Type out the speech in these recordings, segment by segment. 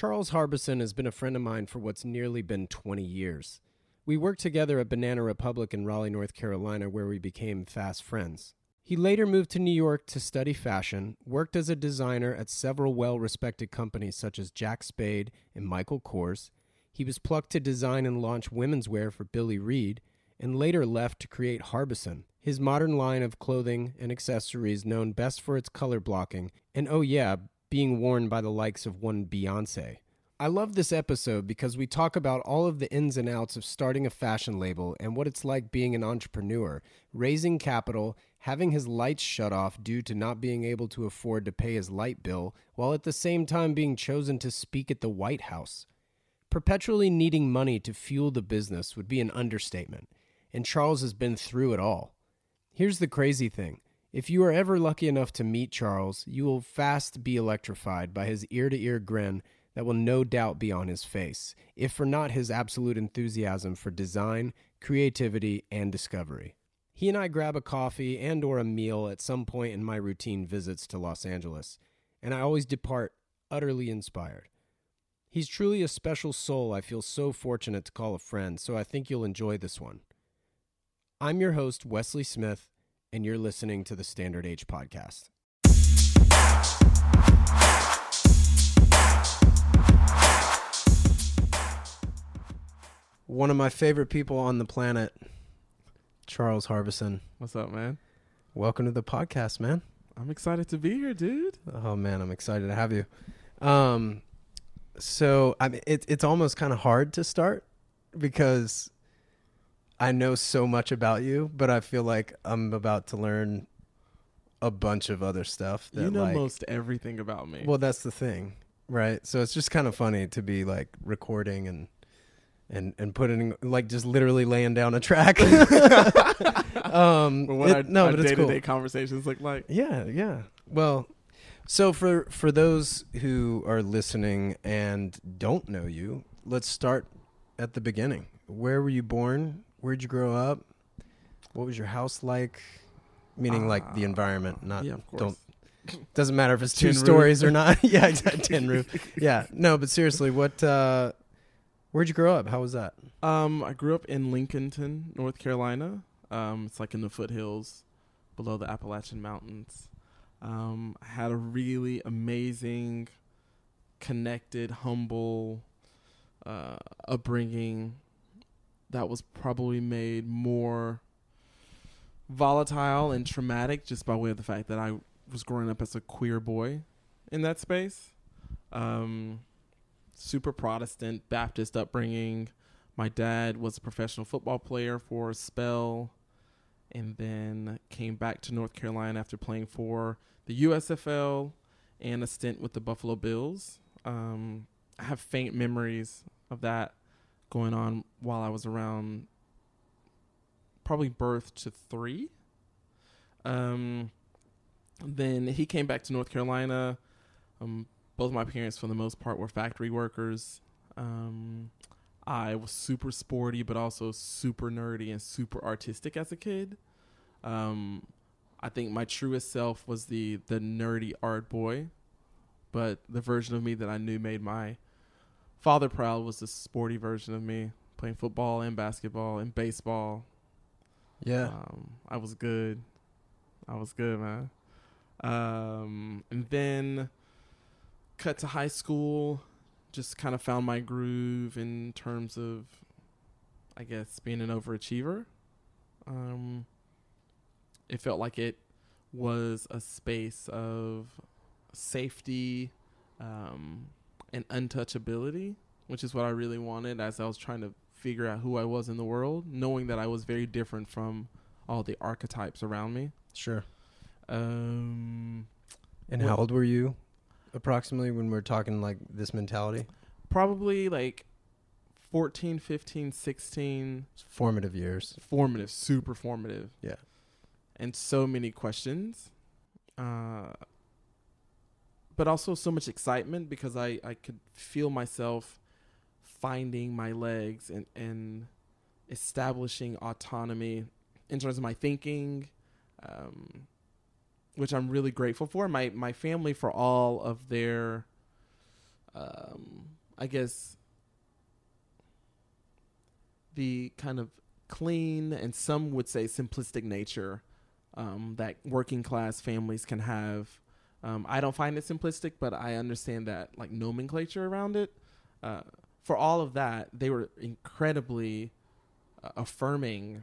Charles Harbison has been a friend of mine for what's nearly been 20 years. We worked together at Banana Republic in Raleigh, North Carolina, where we became fast friends. He later moved to New York to study fashion, worked as a designer at several well respected companies such as Jack Spade and Michael Kors. He was plucked to design and launch women's wear for Billy Reid, and later left to create Harbison, his modern line of clothing and accessories known best for its color blocking, and oh yeah, being worn by the likes of one Beyonce. I love this episode because we talk about all of the ins and outs of starting a fashion label and what it's like being an entrepreneur, raising capital, having his lights shut off due to not being able to afford to pay his light bill, while at the same time being chosen to speak at the White House. Perpetually needing money to fuel the business would be an understatement, and Charles has been through it all. Here's the crazy thing. If you are ever lucky enough to meet Charles, you will fast be electrified by his ear to ear grin that will no doubt be on his face, if for not his absolute enthusiasm for design, creativity, and discovery. He and I grab a coffee and or a meal at some point in my routine visits to Los Angeles, and I always depart utterly inspired. He's truly a special soul I feel so fortunate to call a friend, so I think you'll enjoy this one. I'm your host, Wesley Smith, and you're listening to the Standard Age Podcast. One of my favorite people on the planet, Charles Harbison. What's up, man? Welcome to the podcast, man. I'm excited to be here, dude. Oh man, I'm excited to have you. Um, so I mean, it, it's almost kind of hard to start because I know so much about you, but I feel like I'm about to learn a bunch of other stuff. That you know like, most everything about me. Well, that's the thing, right? So it's just kind of funny to be like recording and and and putting like just literally laying down a track. um, what it- our, no, our but it's day-to-day cool. conversations look like. Yeah, yeah. Well, so for for those who are listening and don't know you, let's start at the beginning. Where were you born? Where'd you grow up? What was your house like? Meaning like the Uh, environment, not yeah, of course. don't doesn't matter if it's two stories or not. yeah, exactly. Tin roof. Yeah. No, but seriously, what uh where'd you grow up? How was that? Um, I grew up in Lincolnton, North Carolina. Um, it's like in the foothills, below the Appalachian Mountains. Um, I had a really amazing, connected, humble uh, upbringing that was probably made more volatile and traumatic just by way of the fact that I was growing up as a queer boy in that space. Um, super Protestant Baptist upbringing. My dad was a professional football player for a spell and then came back to North Carolina after playing for the USFL and a stint with the Buffalo Bills. Um, I have faint memories of that going on while I was around probably birth to three. Um, then he came back to North Carolina. Um, both my parents, for the most part, were factory workers. Um, I was super sporty, but also super nerdy and super artistic as a kid. Um, I think my truest self was the the nerdy art boy, but the version of me that I knew made my father proud was the sporty version of me, playing football and basketball and baseball. Yeah. Um, I was good. I was good, man. Um, and then cut to high school, just kind of found my groove in terms of, I guess, being an overachiever. Um, it felt like it was a space of safety um, and untouchability, which is what I really wanted as I was trying to figure out who I was in the world, knowing that I was very different from all the archetypes around me. Sure. Um, And how old were you approximately when we're talking like this mentality? probably like 14, 15, 16, Formative years. formative, super formative. Yeah. And so many questions. Uh, but also so much excitement because I, I could feel myself finding my legs and, and establishing autonomy in terms of my thinking, um, which I'm really grateful for. My my family for all of their um, I guess, the kind of clean and some would say simplistic nature um, that working class families can have. Um, I don't find it simplistic, but I understand that like nomenclature around it. Uh, for all of that, they were incredibly uh, affirming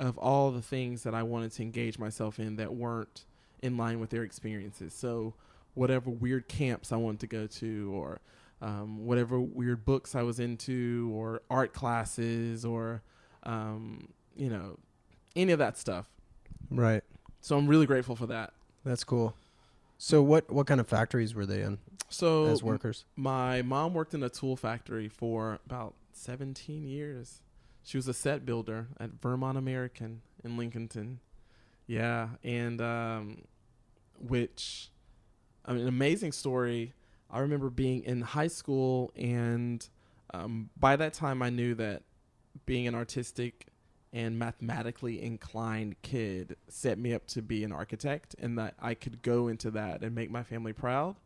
of all the things that I wanted to engage myself in that weren't in line with their experiences. So, whatever weird camps I wanted to go to, or um, whatever weird books I was into, or art classes, or um, you know, any of that stuff. Right. So I'm really grateful for that. That's cool. So what what kind of factories were they in So as workers? my mom worked in a tool factory for about 17 years. She was a set builder at Vermont American in Lincolnton. Yeah, and um, which, I mean, an amazing story. I remember being in high school, and um, by that time, I knew that being an artistic and mathematically inclined kid set me up to be an architect, and that I could go into that and make my family proud.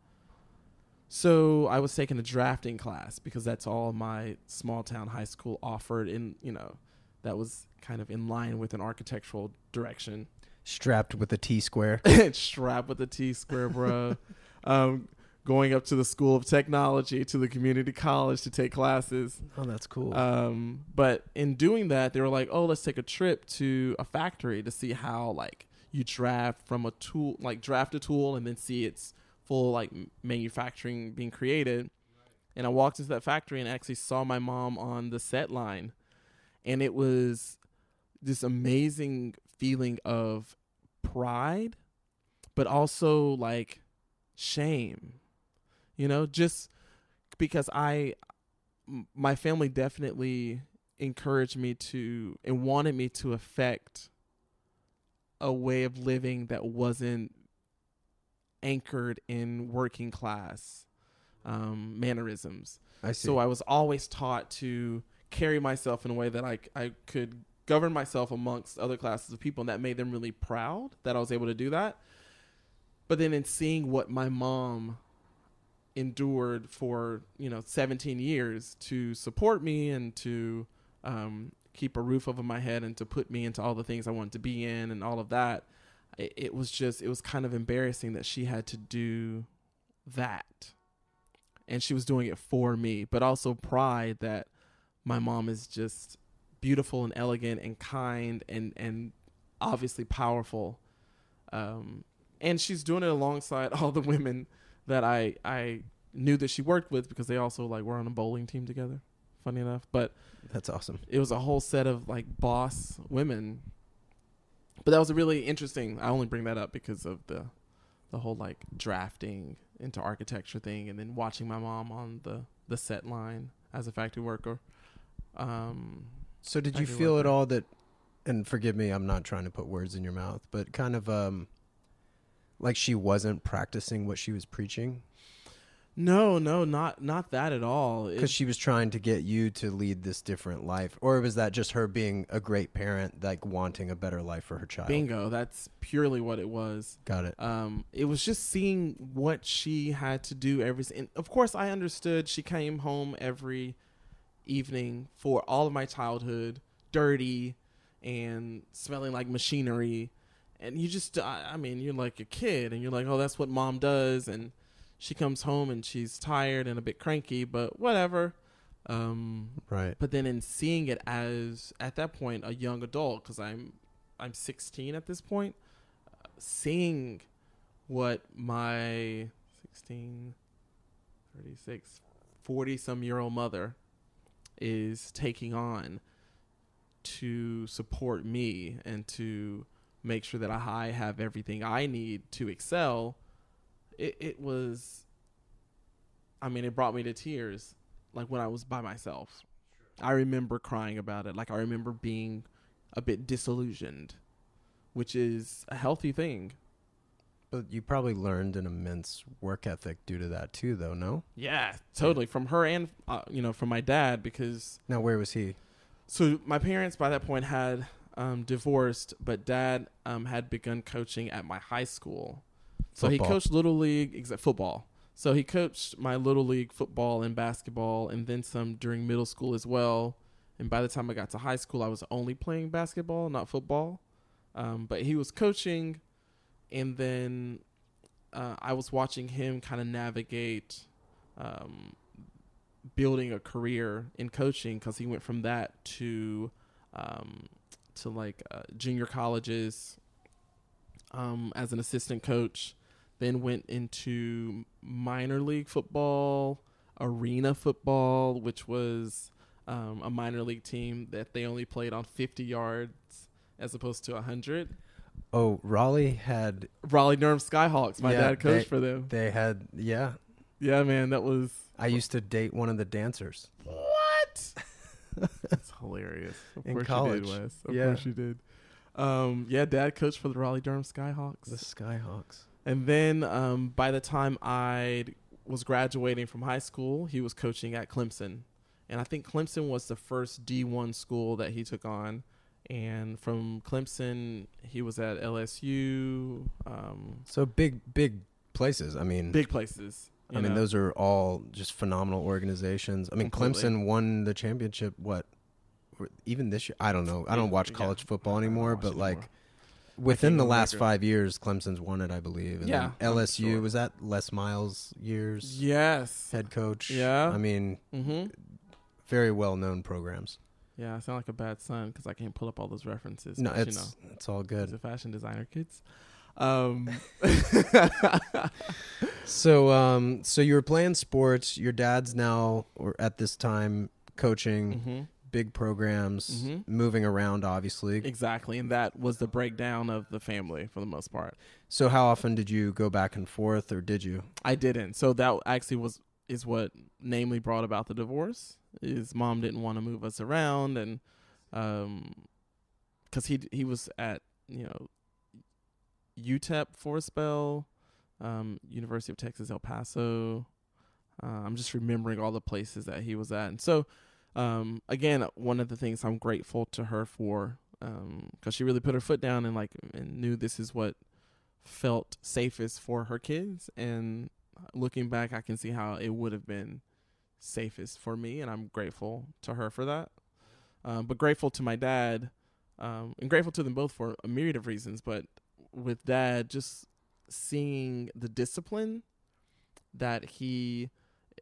So I was taking a drafting class because that's all my small town high school offered in, you know, that was kind of in line with an architectural direction. Strapped with a T square. Strapped with a T square, bro. um, going up to the School of Technology to the community college to take classes. Oh, that's cool. Um, but in doing that, they were like, "Oh, let's take a trip to a factory to see how like you draft from a tool, like draft a tool, and then see its full like manufacturing being created." And I walked into that factory and actually saw my mom on the set line, and it was this amazing feeling of pride, but also like shame. You know, just because I, my family definitely encouraged me to and wanted me to affect a way of living that wasn't anchored in working class um, mannerisms. I see. So I was always taught to carry myself in a way that I, I could govern myself amongst other classes of people, and that made them really proud that I was able to do that. But then in seeing what my mom endured for you know 17 years to support me and to um, keep a roof over my head and to put me into all the things I wanted to be in and all of that, it, it was just it was kind of embarrassing that she had to do that, and she was doing it for me, but also pride that my mom is just beautiful and elegant and kind and and obviously powerful. Um and she's doing it alongside all the women that I I knew that she worked with because they also like were on a bowling team together funny enough. But that's awesome. it was a whole set of like boss women. But that was a really interesting I only bring that up because of the the whole like drafting into architecture thing and then watching my mom on the the set line as a factory worker. Um So did you feel at all that and forgive me, I'm not trying to put words in your mouth, but kind of um like she wasn't practicing what she was preaching? No no not not that at all. Because she was trying to get you to lead this different life or was that just her being a great parent like wanting a better life for her child? Bingo that's purely what it was. Got it. Um, it was just seeing what she had to do every and of course i understood she came home every evening for all of my childhood dirty and smelling like machinery and you just I, I mean you're like a kid and you're like oh that's what mom does. And she comes home and she's tired and a bit cranky but whatever. Um, right. but then in seeing it as at that point a young adult because i'm i'm 16 at this point uh, seeing what my 16 36 40 some year old mother is taking on to support me and to make sure that i have everything i need to excel it, it was i mean it brought me to tears like when I was by myself. I remember crying about it. Like I remember being a bit disillusioned, which is a healthy thing. but you probably learned an immense work ethic due to that too though no Yeah, totally. From her and uh, you know from my dad because now where was he so my parents by that point had um, divorced, but dad um, had begun coaching at my high school. So he coached little league exa- football. So he coached my little league football and basketball, and then some during middle school as well. And by the time I got to high school, I was only playing basketball, not football. Um, but he was coaching, and then uh, I was watching him kind of navigate um, building a career in coaching because he went from that to um, to like uh, junior colleges um, as an assistant coach, then went into minor league football, arena football, which was um, a minor league team that they only played on 50 yards as opposed to 100. Oh, Raleigh had Raleigh Durham Skyhawks. My Yeah, dad coached they- for them. they had yeah. Yeah, man, that was I used to date one of the dancers. what? Hilarious. Of In course college. you did, Wes. Of Yeah. course you did. Um, yeah, dad coached for the Raleigh Durham Skyhawks. The Skyhawks. And then um, by the time I was graduating from high school, he was coaching at Clemson. And I think Clemson was the first D1 school that he took on. And from Clemson, he was at LSU, um, So big, big places. I mean, big places. I you mean, those are all just phenomenal organizations. I mean, Completely. Clemson won the championship. What? Even this year, I don't know. I don't watch college football anymore, but like within the last five years, Clemson's won it, I believe. And Yeah, then I'm LSU sure. was that Les Miles years yes. head coach. Yeah. I mean, Mm-hmm. very well known programs. Yeah, I sound like a bad son because I can't pull up all those references. No, but, it's you know, it's all good. the fashion designer, kids. Um, So, um, so you were playing sports. Your dad's now, or at this time, coaching mhm. Big programs, Mhm. moving around, obviously. Exactly, and that was the breakdown of the family for the most part. So, how often did you go back and forth, or did you? I didn't. So that actually was is what namely brought about the divorce. Is mom didn't want to move us around, and um, because he he was at you know UTEP for a spell, um, University of Texas El Paso. Uh, I'm just remembering all the places that he was at, and so um, again, one of the things I'm grateful to her for, because she really put her foot down and like and knew this is what felt safest for her kids. And looking back, I can see how it would have been safest for me, and I'm grateful to her for that. Um, but grateful to my dad, um, and grateful to them both for a myriad of reasons. But with dad, just seeing the discipline that he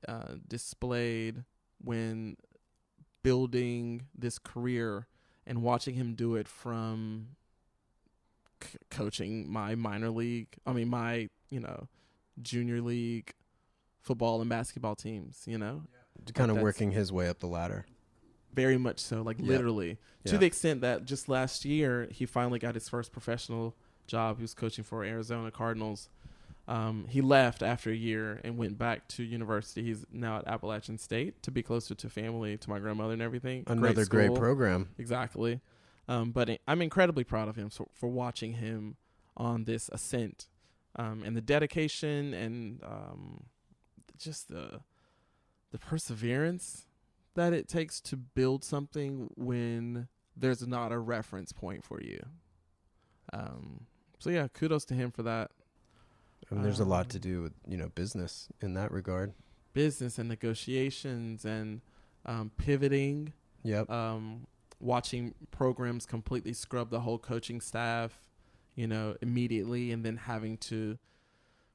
uh, displayed when building this career and watching him do it from c- coaching my minor league i mean my you know junior league football and basketball teams you know Kind of working his way up the ladder. very much so like Yeah. literally Yeah. to the extent that just last year he finally got his first professional job he was coaching for arizona cardinals um, he left after a year and went back to university he's now at appalachian state to be closer to family to my grandmother and everything Another great, school. program. Exactly. Um, but I'm incredibly proud of him for, for watching him on this ascent um, and the dedication and um, just the the perseverance that it takes to build something when there's not a reference point for you. Um, so yeah, kudos to him for that I mean, there's a lot Um, to do with you know business in that regard. business and negotiations and um, pivoting Yep. um, watching programs completely scrub the whole coaching staff, you know, immediately, and then having to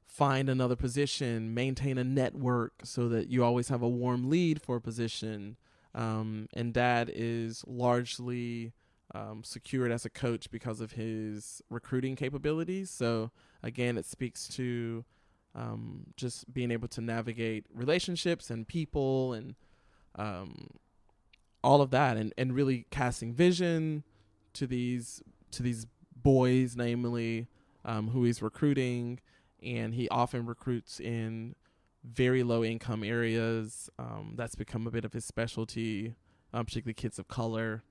find another position, maintain a network so that you always have a warm lead for a position. Um, and Dad is largely um, secured as a coach because of his recruiting capabilities. So again, it speaks to um, just being able to navigate relationships and people and um, all of that and, and really casting vision to these to these boys namely um, who he's recruiting and he often recruits in very low income areas um, that's become a bit of his specialty um, particularly kids of color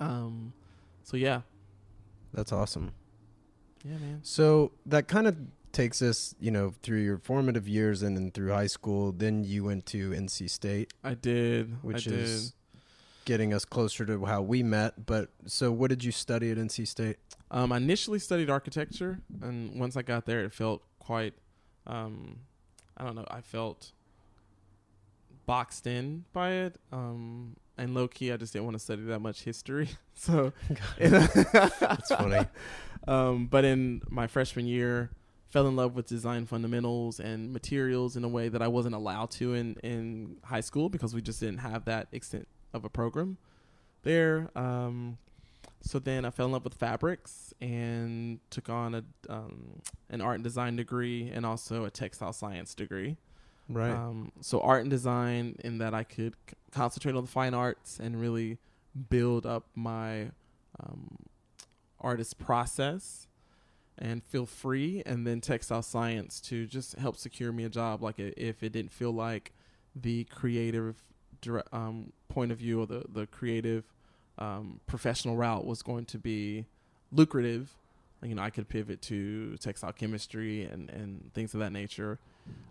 um, so yeah That's awesome. yeah man So that kind of takes us, you know, through your formative years and then through high school. Then you went to NC State, I did which I did. is getting us closer to how we met. But so, what did you study at NC State? Um, I initially studied architecture, and once I got there, it felt quite um, I don't know. I felt boxed in by it. Um, and low key, I just didn't want to study that much history. so That's funny. Um, but in my freshman year, fell in love with design fundamentals and materials in a way that I wasn't allowed to in in high school because we just didn't have that extent of a program there. Um, so then I fell in love with fabrics and took on a um, an art and design degree and also a textile science degree. Right. Um, so art and design, in that I could c- concentrate on the fine arts and really build up my um, artist process and feel free. And then textile science to just help secure me a job. Like if it didn't feel like the creative dire- um, point of view or the the creative um, professional route was going to be lucrative. You know, I could pivot to textile chemistry and, and things of that nature.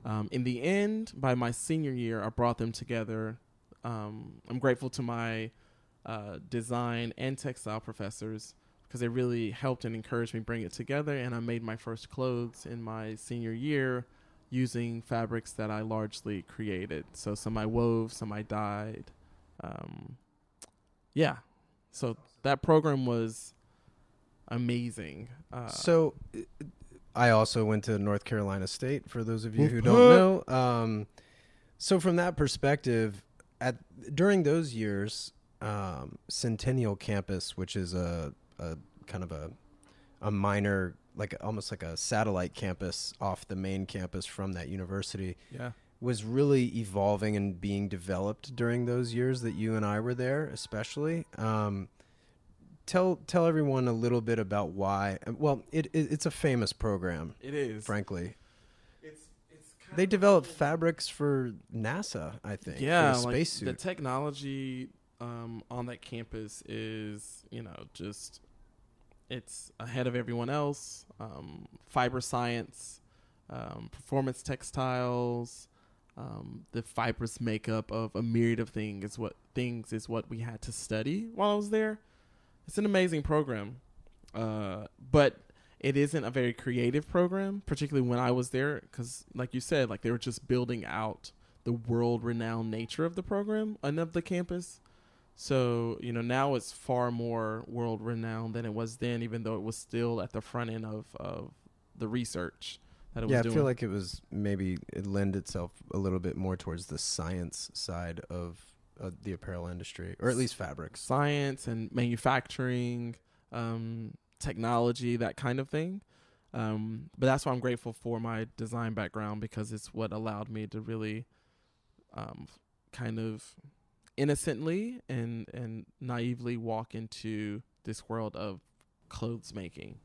Um, in the end, by my senior year, I brought them together. Um, I'm grateful to my uh, design and textile professors because they really helped and encouraged me bring it together. And I made my first clothes in my senior year using fabrics that I largely created. So some I wove, some I dyed. Um, yeah. So that program was amazing. Uh, so I also went to North Carolina State for those of you who don't know. Um, so from that perspective, at during those years, um, Centennial Campus, which is a, a kind of a a minor, like almost like a satellite campus off the main campus from that university, yeah. was really evolving and being developed during those years that you and I were there, especially. Um, tell tell everyone a little bit about why. Well, it, it it's a famous program, It is. frankly. It's it's They of develop like- fabrics for NASA, I think. yeah, for the like spacesuit. the technology um, on that campus is you know just it's ahead of everyone else. Um, fiber science, um, performance textiles, um, the fibrous makeup of a myriad of things is what things is what we had to study while I was there. It's an amazing program, uh, but it isn't a very creative program, particularly when I was there, because like you said, like they were just building out the world-renowned nature of the program and of the campus. So you know now it's far more world-renowned than it was then, even though it was still at the front end of, of the research that it yeah, I was doing. feel like it was maybe it lend itself a little bit more towards the science side of uh, the apparel industry, or at least fabrics. science and manufacturing, um, technology, that kind of thing. Um, but that's why I'm grateful for my design background because it's what allowed me to really um, kind of innocently and, and naively walk into this world of clothes making.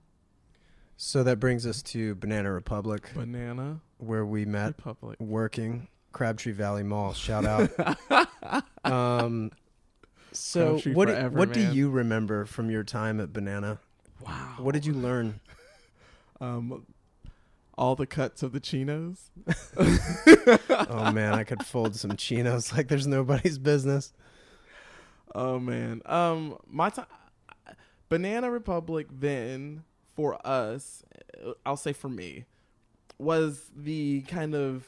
So that brings us to Banana Republic, Banana where we met Republic. working Crabtree Valley Mall. Shout out. um, so Crabtree what forever, what do you remember from your time at Banana? Wow. What did you learn? Um, all the cuts of the chinos. oh man, I could fold some chinos like there's nobody's business. Oh man. Um my time Banana Republic then for us, I'll say for me, was the kind of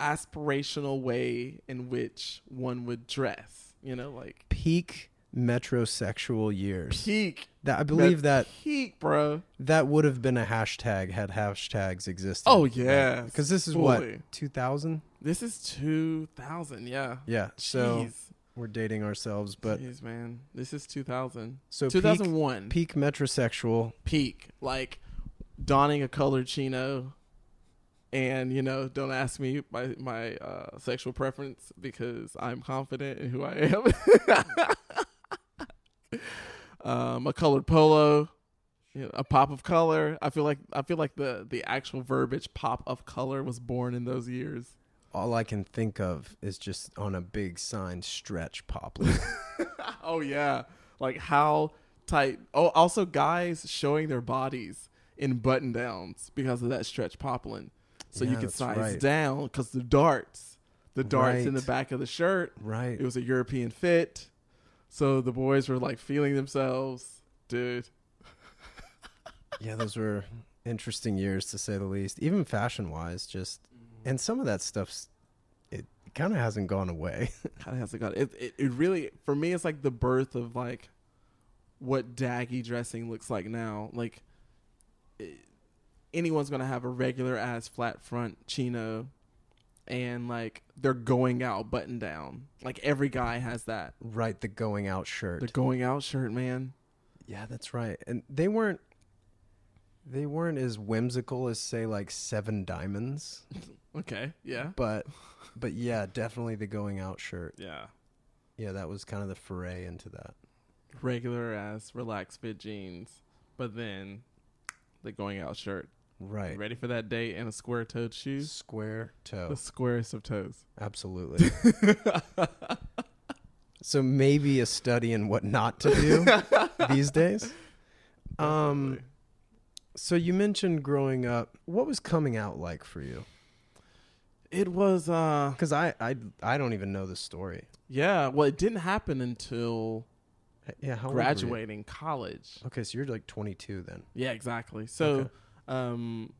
aspirational way in which one would dress, you know, like Peak metrosexual years. peak. That I believe that peak, bro. that would have been a hashtag had hashtags existed. Oh yeah. because this is fully. what 2000. This is 2000, yeah. Yeah, so Jeez. we're dating ourselves, but Jeez, man. This is 2000. so peak, 2001. peak metrosexual. peak, like donning a colored chino. And you know, don't ask me my my uh, sexual preference because I'm confident in who I am. um, a colored polo, you know, a pop of color. I feel like I feel like the the actual verbiage "pop of color" was born in those years. All I can think of is just on a big sign, stretch poplin. oh yeah, like how tight. Oh, also guys showing their bodies in button downs because of that stretch poplin, so you could size right. down because the darts, the darts in the back of the shirt. right. It was a European fit, so the boys were like feeling themselves, dude. yeah, those were interesting years to say the least. Even fashion wise, just mm-hmm. and some of that stuff's it kind of hasn't gone away. kind of has to go. It, it it really for me it's like the birth of like what daggy dressing looks like now. Like it, anyone's gonna have a regular ass flat front chino, and like they're going out button down. Like every guy has that. right, the going out shirt. The going out shirt, man. yeah, that's right. And they weren't they weren't as whimsical as say like Seven Diamonds, Okay, yeah, but but yeah, definitely the going out shirt. yeah. Yeah, that was kind of the foray into that. Regular ass relaxed fit jeans, but then the going out shirt. Right. Ready for that date in a square toed shoe. Square toe. The squarest of toes. Absolutely. so maybe a study in what not to do these days. Um so you mentioned growing up. What was coming out like for you? It was uh Cuz I I I don't even know the story. yeah, well it didn't happen until Yeah, how old were you? graduating college. Okay, so you're like 22 then. Yeah, exactly. So Okay. Um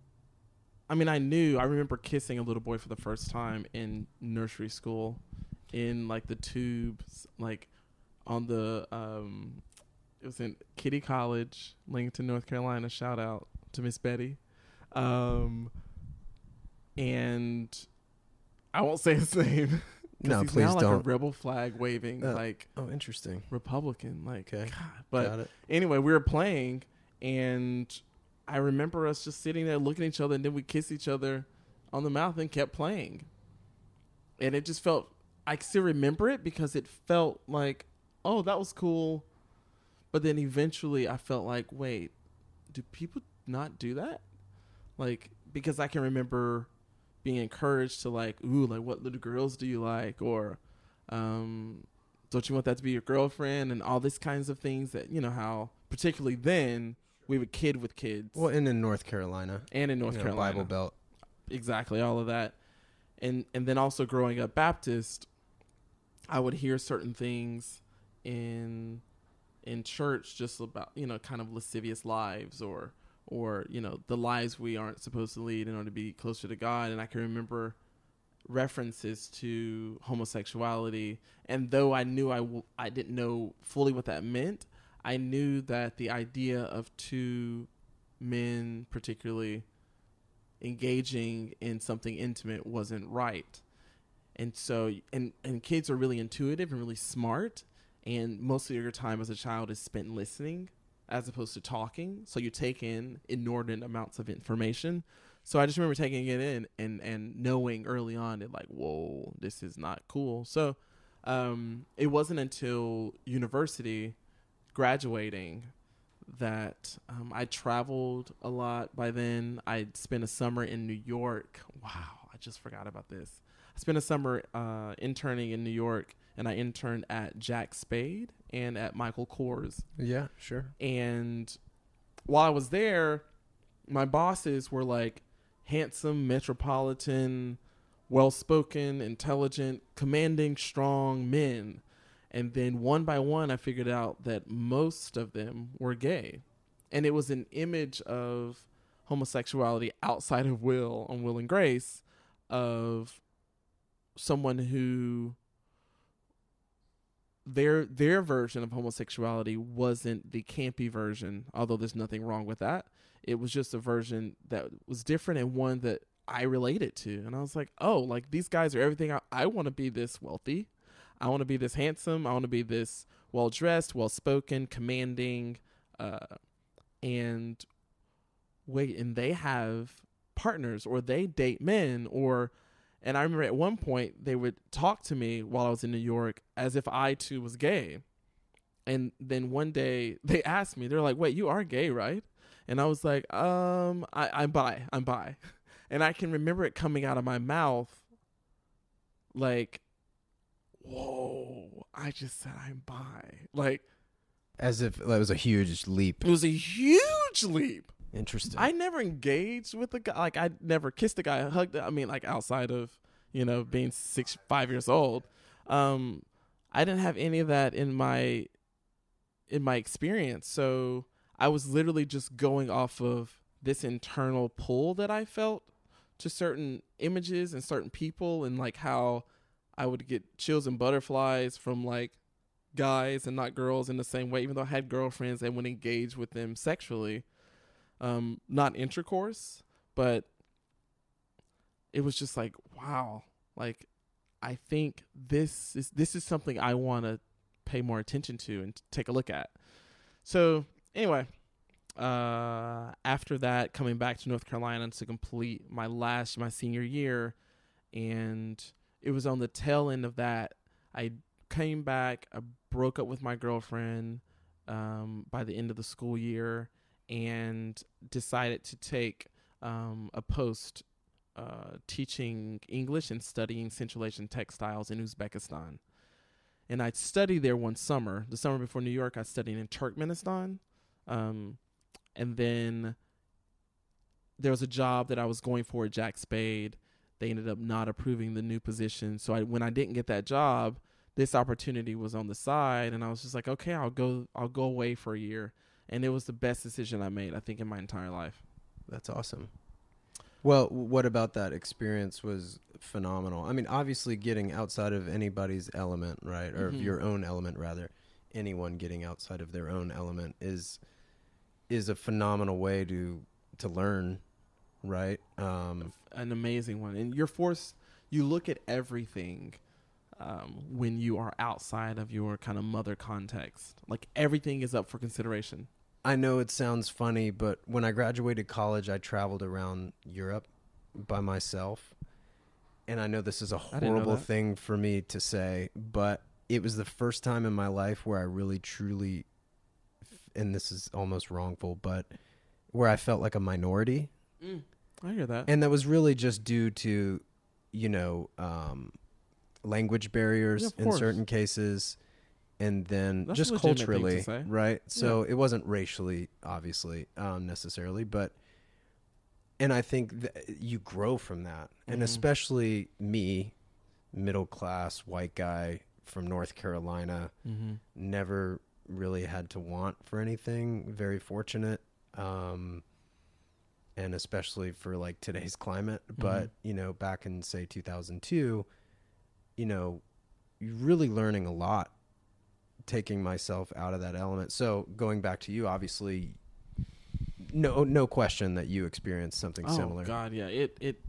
I mean I knew I remember kissing a little boy for the first time in nursery school in like the tubes like on the um it was in Kitty College, Lincoln, North Carolina. Shout out to Miss Betty. Um and I won't say his name. No, he's please now like don't. a rebel flag waving, Uh, like Oh, interesting. Republican, like Okay. God. But anyway, we were playing, and I remember us just sitting there looking at each other, and then we kissed each other on the mouth and kept playing. And it just felt, I still remember it because it felt like, oh, that was cool. But then eventually I felt like, wait, do people not do that? Like, because I can remember being encouraged to, like, ooh, like, what little girls do you like? Or, um, don't you want that to be your girlfriend and all these kinds of things that you know how particularly then we would kid with kids. Well, and in North Carolina, and in North you know, Carolina. Bible Belt. exactly all of that. And and then also growing up Baptist I would hear certain things in in church just about you know kind of lascivious lives or or you know the lives we aren't supposed to lead in order to be closer to God. And I can remember references to homosexuality. And though I knew I w- I didn't know fully what that meant I knew that the idea of two men particularly engaging in something intimate wasn't right. And so and and kids are really intuitive and really smart and most of your time as a child is spent listening as opposed to talking. So you take in inordinate amounts of information. So i just remember taking it in and and knowing early on that like whoa this is not cool. So um it wasn't until university graduating that um, I traveled a lot by then. I spent a summer in New York. Wow, I just forgot about this. I spent a summer uh, interning in New York, and I interned at Jack Spade and at Michael Kors. Yeah, sure. And while I was there, my bosses were like handsome, metropolitan, well spoken, intelligent, commanding, strong men. And then one by one, I figured out that most of them were gay. And it was an image of homosexuality outside of Will on Will and Grace of someone who their their version of homosexuality wasn't the campy version, although there's nothing wrong with that. It was just a version that was different and one that I related to. And I was like, oh, like these guys are everything. I, I want to be this wealthy. I want to be this handsome. I want to be this well dressed, well spoken, commanding. Uh, and wait, and they have partners or they date men or. And I remember at one point they would talk to me while I was in New York as if I too was gay. And then one day they asked me, they're like, wait, you are gay, right? And I was like, um, I, I'm bi. I'm bi. And I can remember it coming out of my mouth like, whoa, I just said I'm bi. Like, As if that was a huge leap. it was a huge leap. Interesting. I never engaged with a guy. Like, I never kissed a guy, hugged. I mean, like outside of you know being six, five years old. Um, I didn't have any of that in my in my experience. So I was literally just going off of this internal pull that I felt to certain images and certain people and like how I would get chills and butterflies from like guys and not girls in the same way, even though I had girlfriends and would engage with them sexually. Um, not intercourse, but it was just like, wow, like I think this is this is something I want to pay more attention to and take a look at. So anyway, uh, after that, coming back to North Carolina to complete my last my senior year, and it was on the tail end of that. I came back. I broke up with my girlfriend um, by the end of the school year, and decided to take um, a post uh, teaching English and studying Central Asian textiles in Uzbekistan. And I studied there one summer. The summer before New York, I studied in Turkmenistan. Um, and then there was a job that I was going for at Jack Spade. They ended up not approving the new position. So I, when I didn't get that job, this opportunity was on the side, and I was just like, okay, I'll go. I'll go away for a year, and it was the best decision I made, I think, in my entire life. That's awesome. Well, what about that experience was phenomenal. I mean, obviously getting outside of anybody's element, right? Or Mhm. your own element rather. Anyone getting outside of their own element is is a phenomenal way to to learn, right? Um An amazing one, and you're forced. You look at everything um, when you are outside of your kind of mother context. Like everything is up for consideration. I know it sounds funny, but when I graduated college, I traveled around Europe by myself. And I know this is a horrible thing for me to say, but it was the first time in my life where I really truly and this is almost wrongful, but where I felt like a minority. I hear that. And that was really just due to, you know, um, language barriers Yeah, in course. certain cases, and then That's just legitimate thing to culturally, right? So it wasn't racially, obviously, um, necessarily, but. And I think that you grow from that, and Mhm. especially me, middle class white guy from North Carolina, mm-hmm. never really had to want for anything. Very fortunate. Um, and especially for like today's climate. But, Mhm. you know, back in say 2002, you know, you're really learning a lot taking myself out of that element. So going back to you, obviously, no, no question that you experienced something oh, similar. God, yeah. It it.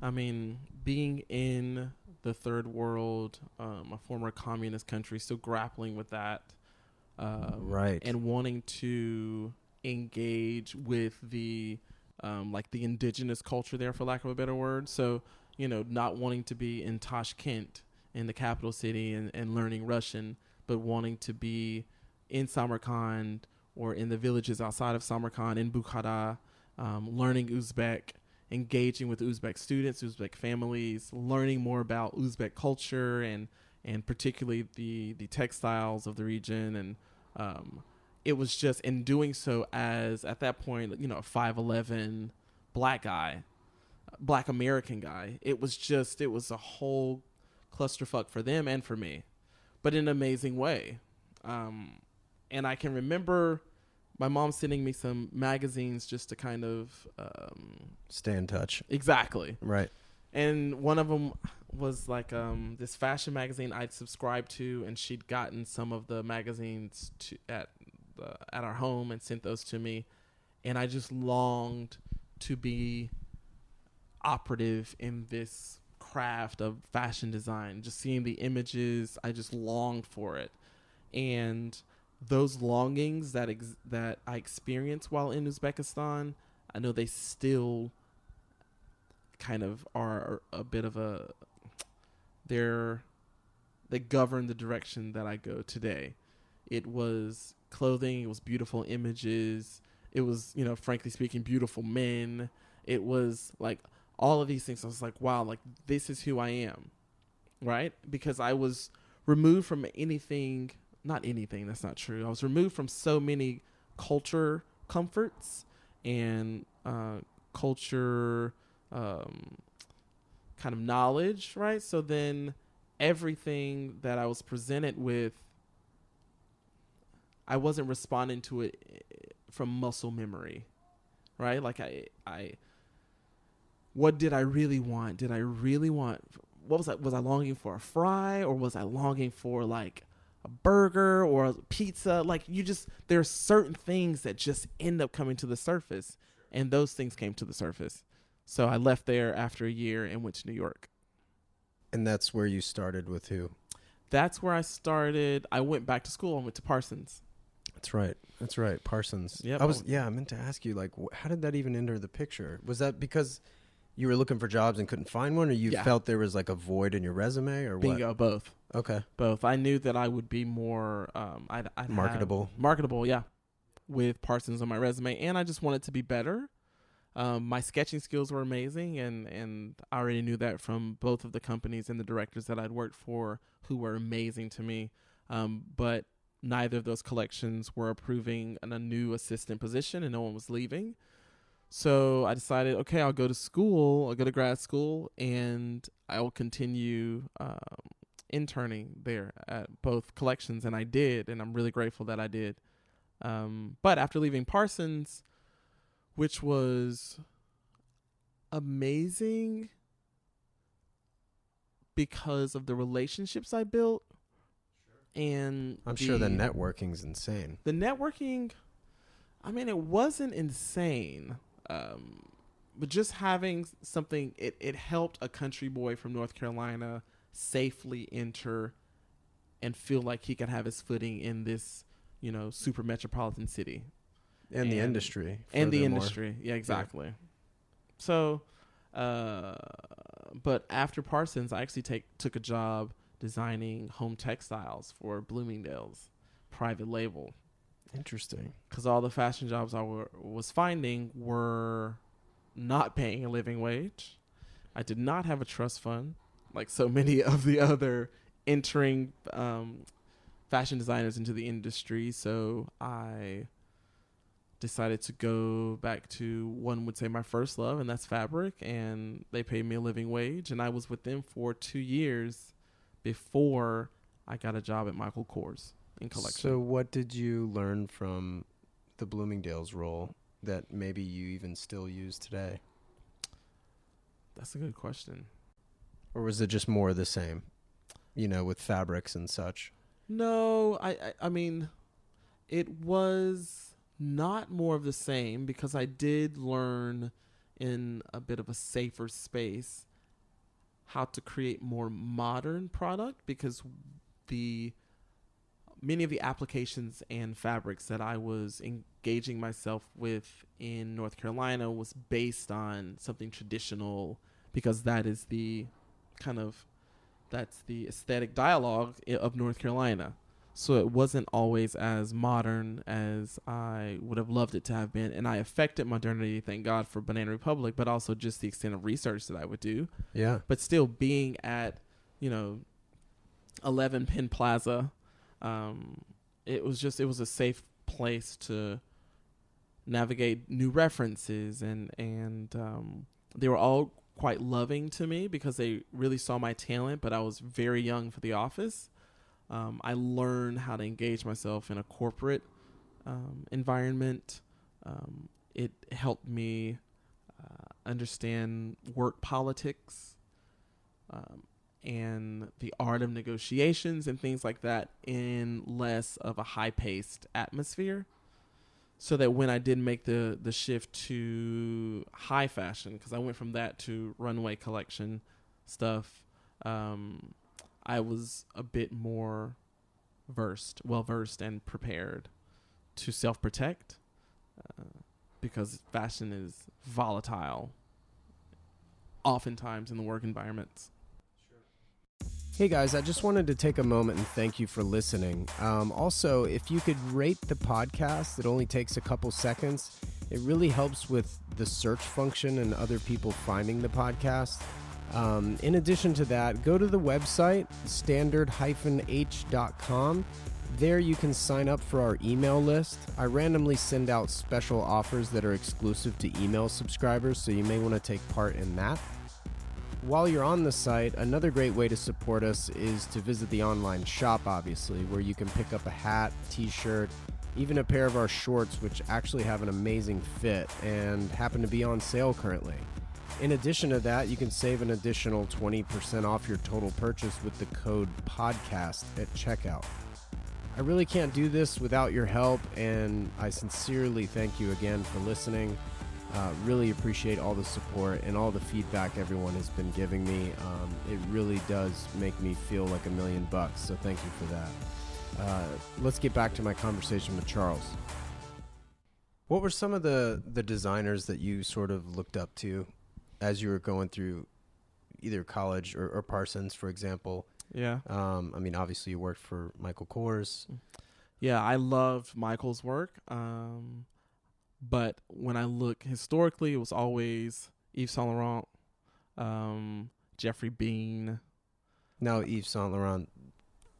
I mean, being in the third world, um, a former communist country, still grappling with that, uh, Right. and wanting to engage with the um, like the indigenous culture there, for lack of a better word. So you know, not wanting to be in Tashkent in the capital city and, and learning Russian, but wanting to be in Samarkand or in the villages outside of Samarkand in Bukhara, um, learning Uzbek, engaging with Uzbek students, Uzbek families, learning more about Uzbek culture and and particularly the the textiles of the region and um, it was just in doing so as at that point you know a 5'11 black guy black american guy it was just it was a whole clusterfuck for them and for me but in an amazing way um, and i can remember my mom sending me some magazines just to kind of um, Stay in touch. exactly Right. and one of them was like um, this fashion magazine I'd subscribed to, and she'd gotten some of the magazines to, at the, at our home and sent those to me, and I just longed to be operative in this craft of fashion design. Just seeing the images, I just longed for it, and those longings that ex- that I experienced while in Uzbekistan, I know they still kind of are a bit of a they're they govern the direction that I go today. It was clothing, it was beautiful images, it was, you know, frankly speaking, beautiful men. It was like all of these things. I was like, wow, like this is who I am. Right? Because I was removed from anything not anything, that's not true. I was removed from so many culture comforts and uh, culture um, kind of knowledge, right? So then everything that I was presented with, I wasn't responding to it eh, from muscle memory, right? Like I, I, what did I really want? Did I really want what was I was I longing for a fry or was I longing for like a burger or a pizza? Like you just there are certain things that just end up coming to the surface and those things came to the surface. So I left there after a year and went to New York. And that's where you started with who? That's where I started. I went back to school. I went to Parsons. That's right. That's right. Parsons. Yeah. I was yeah, I meant to ask you like wh- how did that even enter the picture? Was that because you were looking for jobs and couldn't find one or you Yeah. felt there was like a void in your resume or Bingo, both. what? Okay. Both. I knew that I would be more um I'd, I'd have- Marketable. marketable, yeah, with Parsons on my resume, and I just wanted to be better. Um, my sketching skills were amazing, and and I already knew that from both of the companies and the directors that I'd worked for, who were amazing to me. Um, but neither of those collections were approving an, a new assistant position, and no one was leaving. So I decided, okay, I'll go to school. I'll go to grad school, and I will continue um, interning there at both collections, and I did, and I'm really grateful that I did. Um, but after leaving Parsons, which was amazing because of the relationships I built, and I'm sure the networking's insane. the networking i mean it wasn't insane um, but just having something it, it helped a country boy from north carolina safely enter and feel like he could have his footing in this you know super metropolitan city And, the industry. and the industry yeah exactly so uh, but after parsons i actually take took a job designing home textiles for bloomingdale's private label Interesting. because all the fashion jobs I were, was finding were not paying a living wage. I did not have a trust fund like so many of the other entering um, fashion designers into the industry. So I decided to go back to one would say my first love, and that's fabric. And they paid me a living wage, and I was with them for two years before I got a job at Michael Kors in collection. So what did you learn from the Bloomingdale's role that maybe you even still use today? that's a good question. Or was it just more of the same? You know, with fabrics and such. No, I, I I mean, it was not more of the same because I did learn in a bit of a safer space how to create more modern product because the many of the applications and fabrics that I was engaging myself with in North Carolina was based on something traditional because that is the kind of that's the aesthetic dialogue of North Carolina. So it wasn't always as modern as I would have loved it to have been. And I affected modernity, thank God for Banana Republic, but also just the extent of research that I would do. Yeah. But still being at, you know, 11 Penn Plaza, um, it was just, it was a safe place to navigate new references and, and, um, they were all quite loving to me because they really saw my talent, but I was very young for the office. Um, I learned how to engage myself in a corporate um, environment. Um, it helped me uh, understand work politics um, and the art of negotiations and things like that in less of a high paced atmosphere. So that when I did make the, the shift to high fashion, because I went from that to runway collection stuff, um, I was a bit more versed, well versed, and prepared to self protect uh, because fashion is volatile, oftentimes in the work environments. Hey guys, I just wanted to take a moment and thank you for listening. Um, also, if you could rate the podcast, it only takes a couple seconds. It really helps with the search function and other people finding the podcast. Um, in addition to that, go to the website standard-h.com. There you can sign up for our email list. I randomly send out special offers that are exclusive to email subscribers, so you may want to take part in that. While you're on the site, another great way to support us is to visit the online shop, obviously, where you can pick up a hat, t shirt, even a pair of our shorts, which actually have an amazing fit and happen to be on sale currently. In addition to that, you can save an additional 20% off your total purchase with the code PODCAST at checkout. I really can't do this without your help, and I sincerely thank you again for listening. Uh, really appreciate all the support and all the feedback everyone has been giving me. Um, it really does make me feel like a million bucks, so thank you for that. Uh, let's get back to my conversation with Charles. What were some of the, the designers that you sort of looked up to as you were going through either college or, or Parsons, for example? Yeah. Um, I mean, obviously, you worked for Michael Kors. Yeah, I loved Michael's work. Um, but when I look historically, it was always Yves Saint Laurent, um, Geoffrey Beene, Now, Yves Saint Laurent,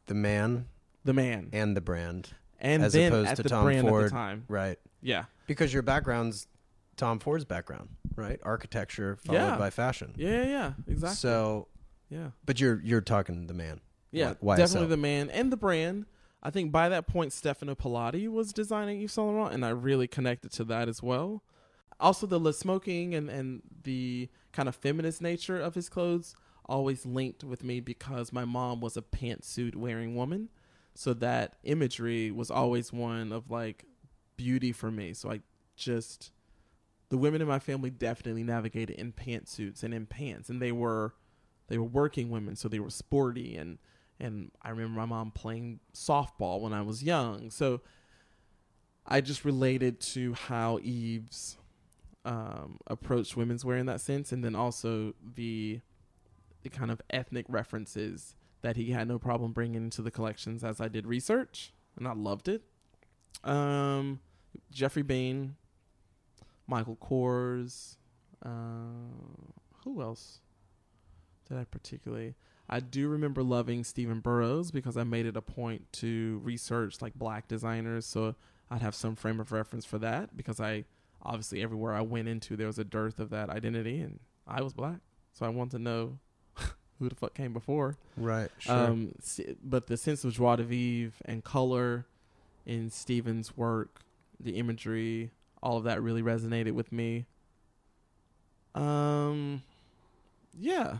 the man the man, and the brand, and as opposed to the Tom Ford. the time. right? Yeah, Because your background's Tom Ford's background, right? Architecture followed Yeah. by fashion. yeah, yeah, yeah, exactly. So, yeah, but you're you're talking the man. yeah, Y- YSL. definitely the man and the brand. I think by that point, Stefano Pilati was designing Yves Saint Laurent, and I really connected to that as well. Also, the le smoking and and the kind of feminist nature of his clothes always linked with me because my mom was a pantsuit wearing woman, so that imagery was always one of like beauty for me. So I just the women in my family definitely navigated in pantsuits and in pants, and they were they were working women, so they were sporty and and I remember my mom playing softball when I was young. So I just related to how Yves's um, approached women's wear in that sense, and then also the the kind of ethnic references that he had no problem bringing into the collections as I did research, and I loved it. Um, Geoffrey Beene, Michael Kors, uh, who else did I particularly? I do remember loving Stephen Burrows because I made it a point to research like black designers, so I'd have some frame of reference for that because I obviously everywhere I went into there was a dearth of that identity, and I was black, so I wanted to know who the fuck came before. Right. Sure. Um, but the sense of joie de vivre and color in Stephen's work, the imagery, all of that really resonated with me. Um, yeah,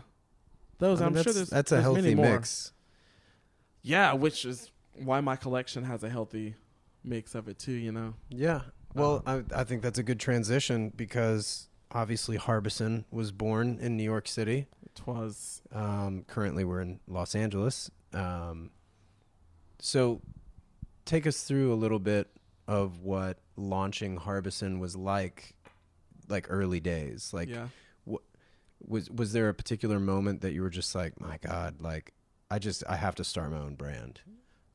those I I'm mean, sure there's that's a there's healthy mix. Yeah, which is why my collection has a healthy mix of it too. You know. Yeah. Well, I, I think that's a good transition because obviously Harbison was born in New York City. It was Um, currently, we're in Los Angeles. Um, so, take us through a little bit of what launching Harbison was like, like early days. Like, yeah. was was there a particular moment that you were just like, my God, like, I just I have to start my own brand.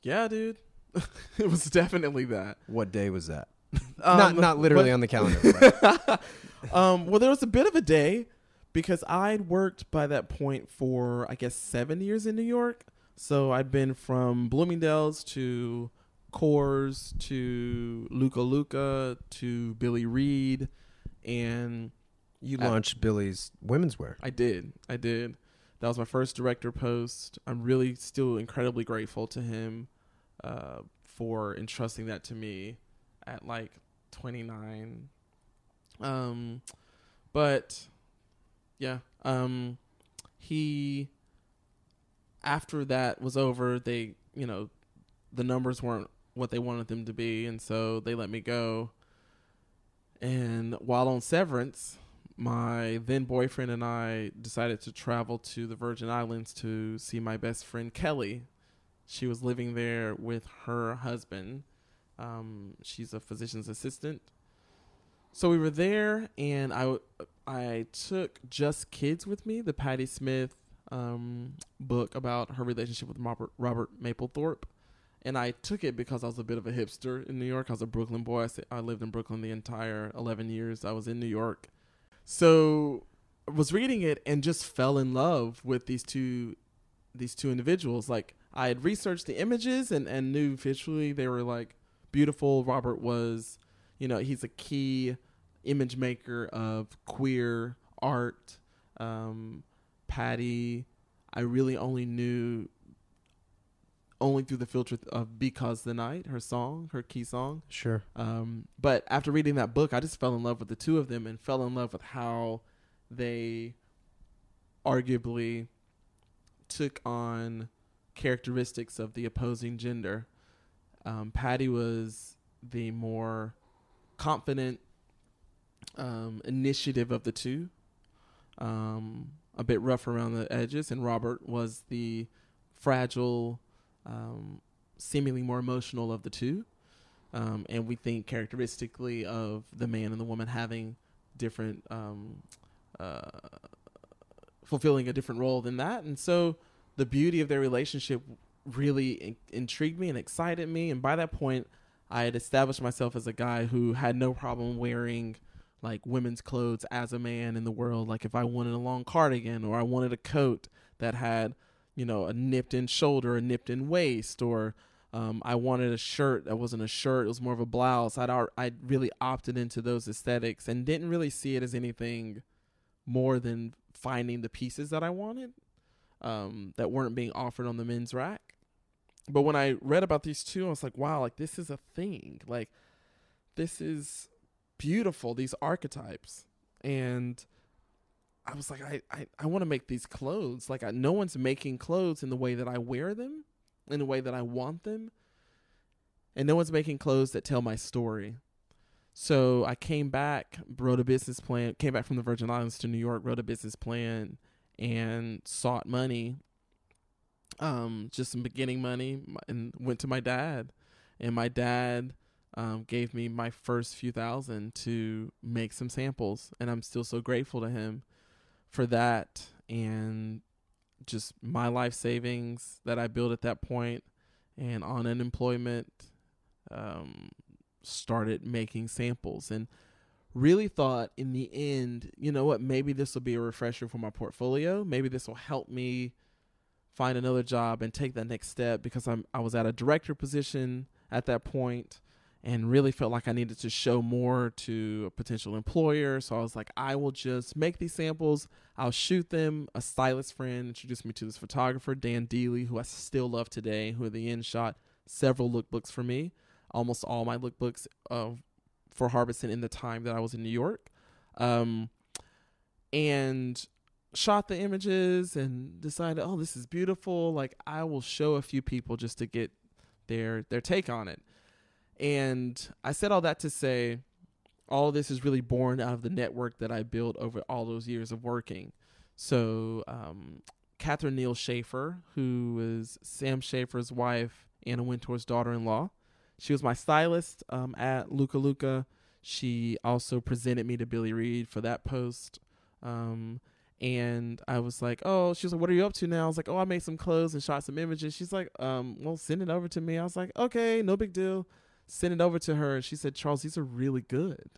Yeah, dude. it was definitely that. What day was that? Um, not not literally but- on the calendar. um, well, there was a bit of a day because I'd worked by that point for I guess seven years in New York. So I'd been from Bloomingdale's to Kors to Luca Luca to Billy Reid, and you launched Billy's women's wear. I did, I did. That was my first director post. I'm really still incredibly grateful to him uh, for entrusting that to me at like 29. Um, but yeah, um, he after that was over, they you know the numbers weren't what they wanted them to be, and so they let me go. And while on severance, my then boyfriend and I decided to travel to the Virgin Islands to see my best friend Kelly. She was living there with her husband. Um, she's a physician's assistant. So we were there, and I I took Just Kids with me, the Patti Smith um, book about her relationship with Robert Robert Mapplethorpe. And I took it because I was a bit of a hipster in New York. I was a Brooklyn boy. I, I lived in Brooklyn the entire 11 years I was in New York. So I was reading it and just fell in love with these two these two individuals. Like I had researched the images and, and knew visually they were like beautiful. Robert was, you know, he's a key image maker of queer art. Um, Patti, I really only knew only through the filter of Because the Night, her song, her key song. Sure. Um, but after reading that book, I just fell in love with the two of them and fell in love with how they arguably took on characteristics of the opposing gender. Um, Patti was the more confident um, initiative of the two, um, a bit rough around the edges, and Robert was the fragile, um, seemingly more emotional of the two. Um, and we think characteristically of the man and the woman having different, um, uh, fulfilling a different role than that. And so the beauty of their relationship really in- intrigued me and excited me. And by that point, I had established myself as a guy who had no problem wearing like women's clothes as a man in the world. Like if I wanted a long cardigan or I wanted a coat that had, you know, a nipped in shoulder, a nipped in waist, or um, I wanted a shirt that wasn't a shirt; it was more of a blouse. I'd I really opted into those aesthetics and didn't really see it as anything more than finding the pieces that I wanted um, that weren't being offered on the men's rack. But when I read about these two, I was like, wow, like this is a thing. Like this is beautiful, these archetypes. And I was like, I, I, I want to make these clothes. Like I, no one's making clothes in the way that I wear them, in the way that I want them. And no one's making clothes that tell my story. So I came back, wrote a business plan, came back from the Virgin Islands to New York, wrote a business plan, and sought money, um, just some beginning money, and went to my dad, and my dad um, gave me my first few thousand to make some samples, and I'm still so grateful to him for that, and just my life savings that I built at that point, and on unemployment, um, started making samples and really thought in the end, you know what, maybe this will be a refresher for my portfolio. Maybe this will help me find another job and take that next step because I'm I was at a director position at that point and really felt like I needed to show more to a potential employer. So I was like, I will just make these samples. I'll shoot them. A stylist friend introduced me to this photographer, Dan Deely, who I still love today, who at the end shot several lookbooks for me. Almost all my lookbooks uh, for Harbison in the time that I was in New York. Um, and shot the images and decided, oh, this is beautiful. Like I will show a few people just to get their their take on it. And I said all that to say all this is really born out of the network that I built over all those years of working. So um, Catherine Neal Schaefer, who is Sam Schaefer's wife, Anna Wintour's daughter-in-law, she was my stylist um, at Luca Luca. She also presented me to Billy Reid for that post. Um, and I was like, "Oh," she was like, "What are you up to now?" I was like, "Oh, I made some clothes and shot some images." She's like, "Um, well, send it over to me." I was like, "Okay, no big deal." Send it over to her. And she said, "Charles, these are really good."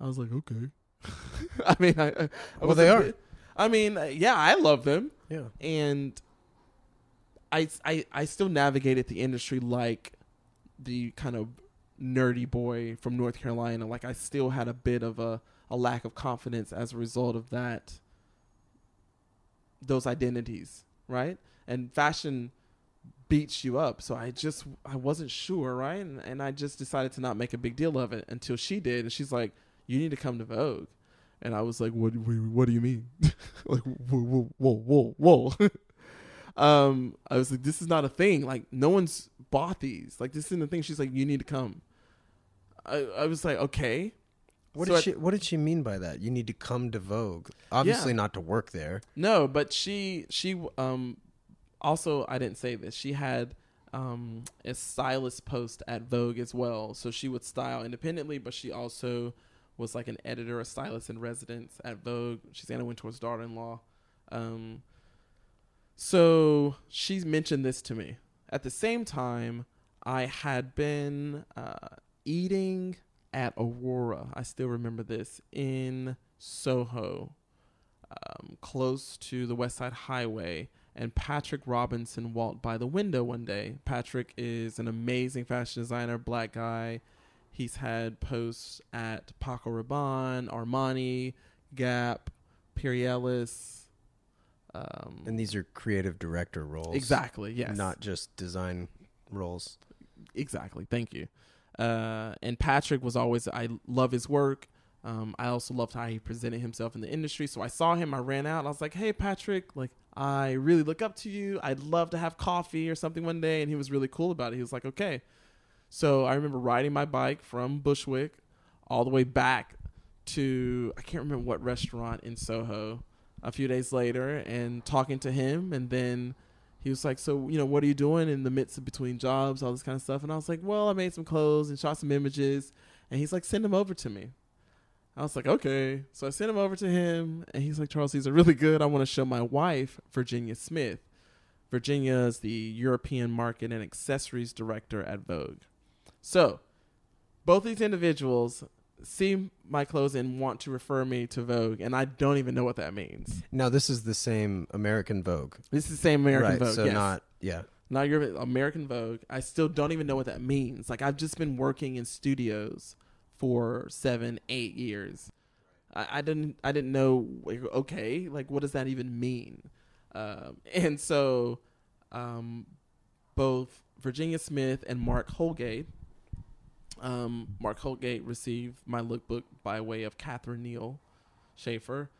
I was like, "Okay." I mean, I, I well, they are. Bit, I mean, uh, yeah, I love them. Yeah, and I, I, I still navigated the industry like the kind of nerdy boy from North Carolina. Like I still had a bit of a, a lack of confidence as a result of that those identities, right? And fashion beats you up. So I just I wasn't sure, right? And, and I just decided to not make a big deal of it until she did, and she's like, "You need to come to Vogue." And I was like, "What? What do you mean? like, whoa, whoa, whoa, whoa, whoa." um, I was like, "This is not a thing. Like, no one's bought these. Like, this isn't a thing." She's like, "You need to come." I, I was like, "Okay." What so did she What did she mean by that? You need to come to Vogue. Obviously, yeah. not to work there. No, but she she um also I didn't say this. She had um a stylist post at Vogue as well. So she would style independently, but she also was like an editor, a stylist in residence at Vogue. She's Anna Wintour's daughter-in-law. Um, so she's mentioned this to me. At the same time, I had been uh, eating at Aurora. I still remember this in Soho, um, close to the West Side Highway. And Patrick Robinson walked by the window one day. Patrick is an amazing fashion designer, black guy. He's had posts at Paco Rabanne, Armani, Gap, Ellis. Um, and these are creative director roles. Exactly, yes. Not just design roles. Exactly. Thank you. Uh, and Patrick was always I love his work. Um, I also loved how he presented himself in the industry. So I saw him, I ran out, I was like, "Hey, Patrick, like I really look up to you. I'd love to have coffee or something one day." And he was really cool about it. He was like, "Okay." So I remember riding my bike from Bushwick all the way back to I can't remember what restaurant in Soho a few days later and talking to him and then he was like, So, you know, what are you doing in the midst of between jobs, all this kind of stuff? And I was like, Well, I made some clothes and shot some images and he's like, Send them over to me. I was like, Okay. So I sent him over to him and he's like, Charles, these are really good. I want to show my wife, Virginia Smith. Virginia is the European market and accessories director at Vogue. So both these individuals see my clothes and want to refer me to Vogue, and I don't even know what that means. Now this is the same American Vogue. This is the same American right, Vogue, So yes. not yeah. Not your American Vogue. I still don't even know what that means. Like I've just been working in studios for seven, eight years. I, I didn't I didn't know like, okay, like what does that even mean? Um, and so um, both Virginia Smith and Mark Holgate. Um, Mark Holgate received my lookbook by way of Catherine Neal Schaefer.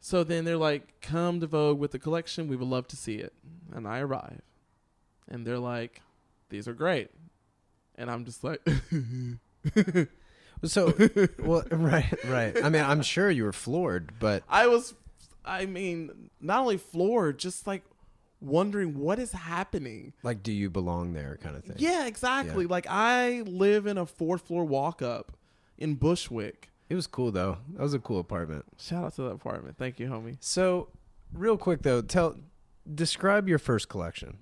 So then they're like, come to Vogue with the collection. We would love to see it. And I arrive. And they're like, these are great. And I'm just like, So well right right. I mean I'm sure you were floored, but I was, I mean, not only floored, just like wondering what is happening. like do you belong there kind of thing. Yeah, exactly. Yeah. Like I live in a fourth floor walk up in Bushwick. It was cool though. That was a cool apartment. Shout out to that apartment. Thank you, homie. So, real quick though, tell describe your first collection.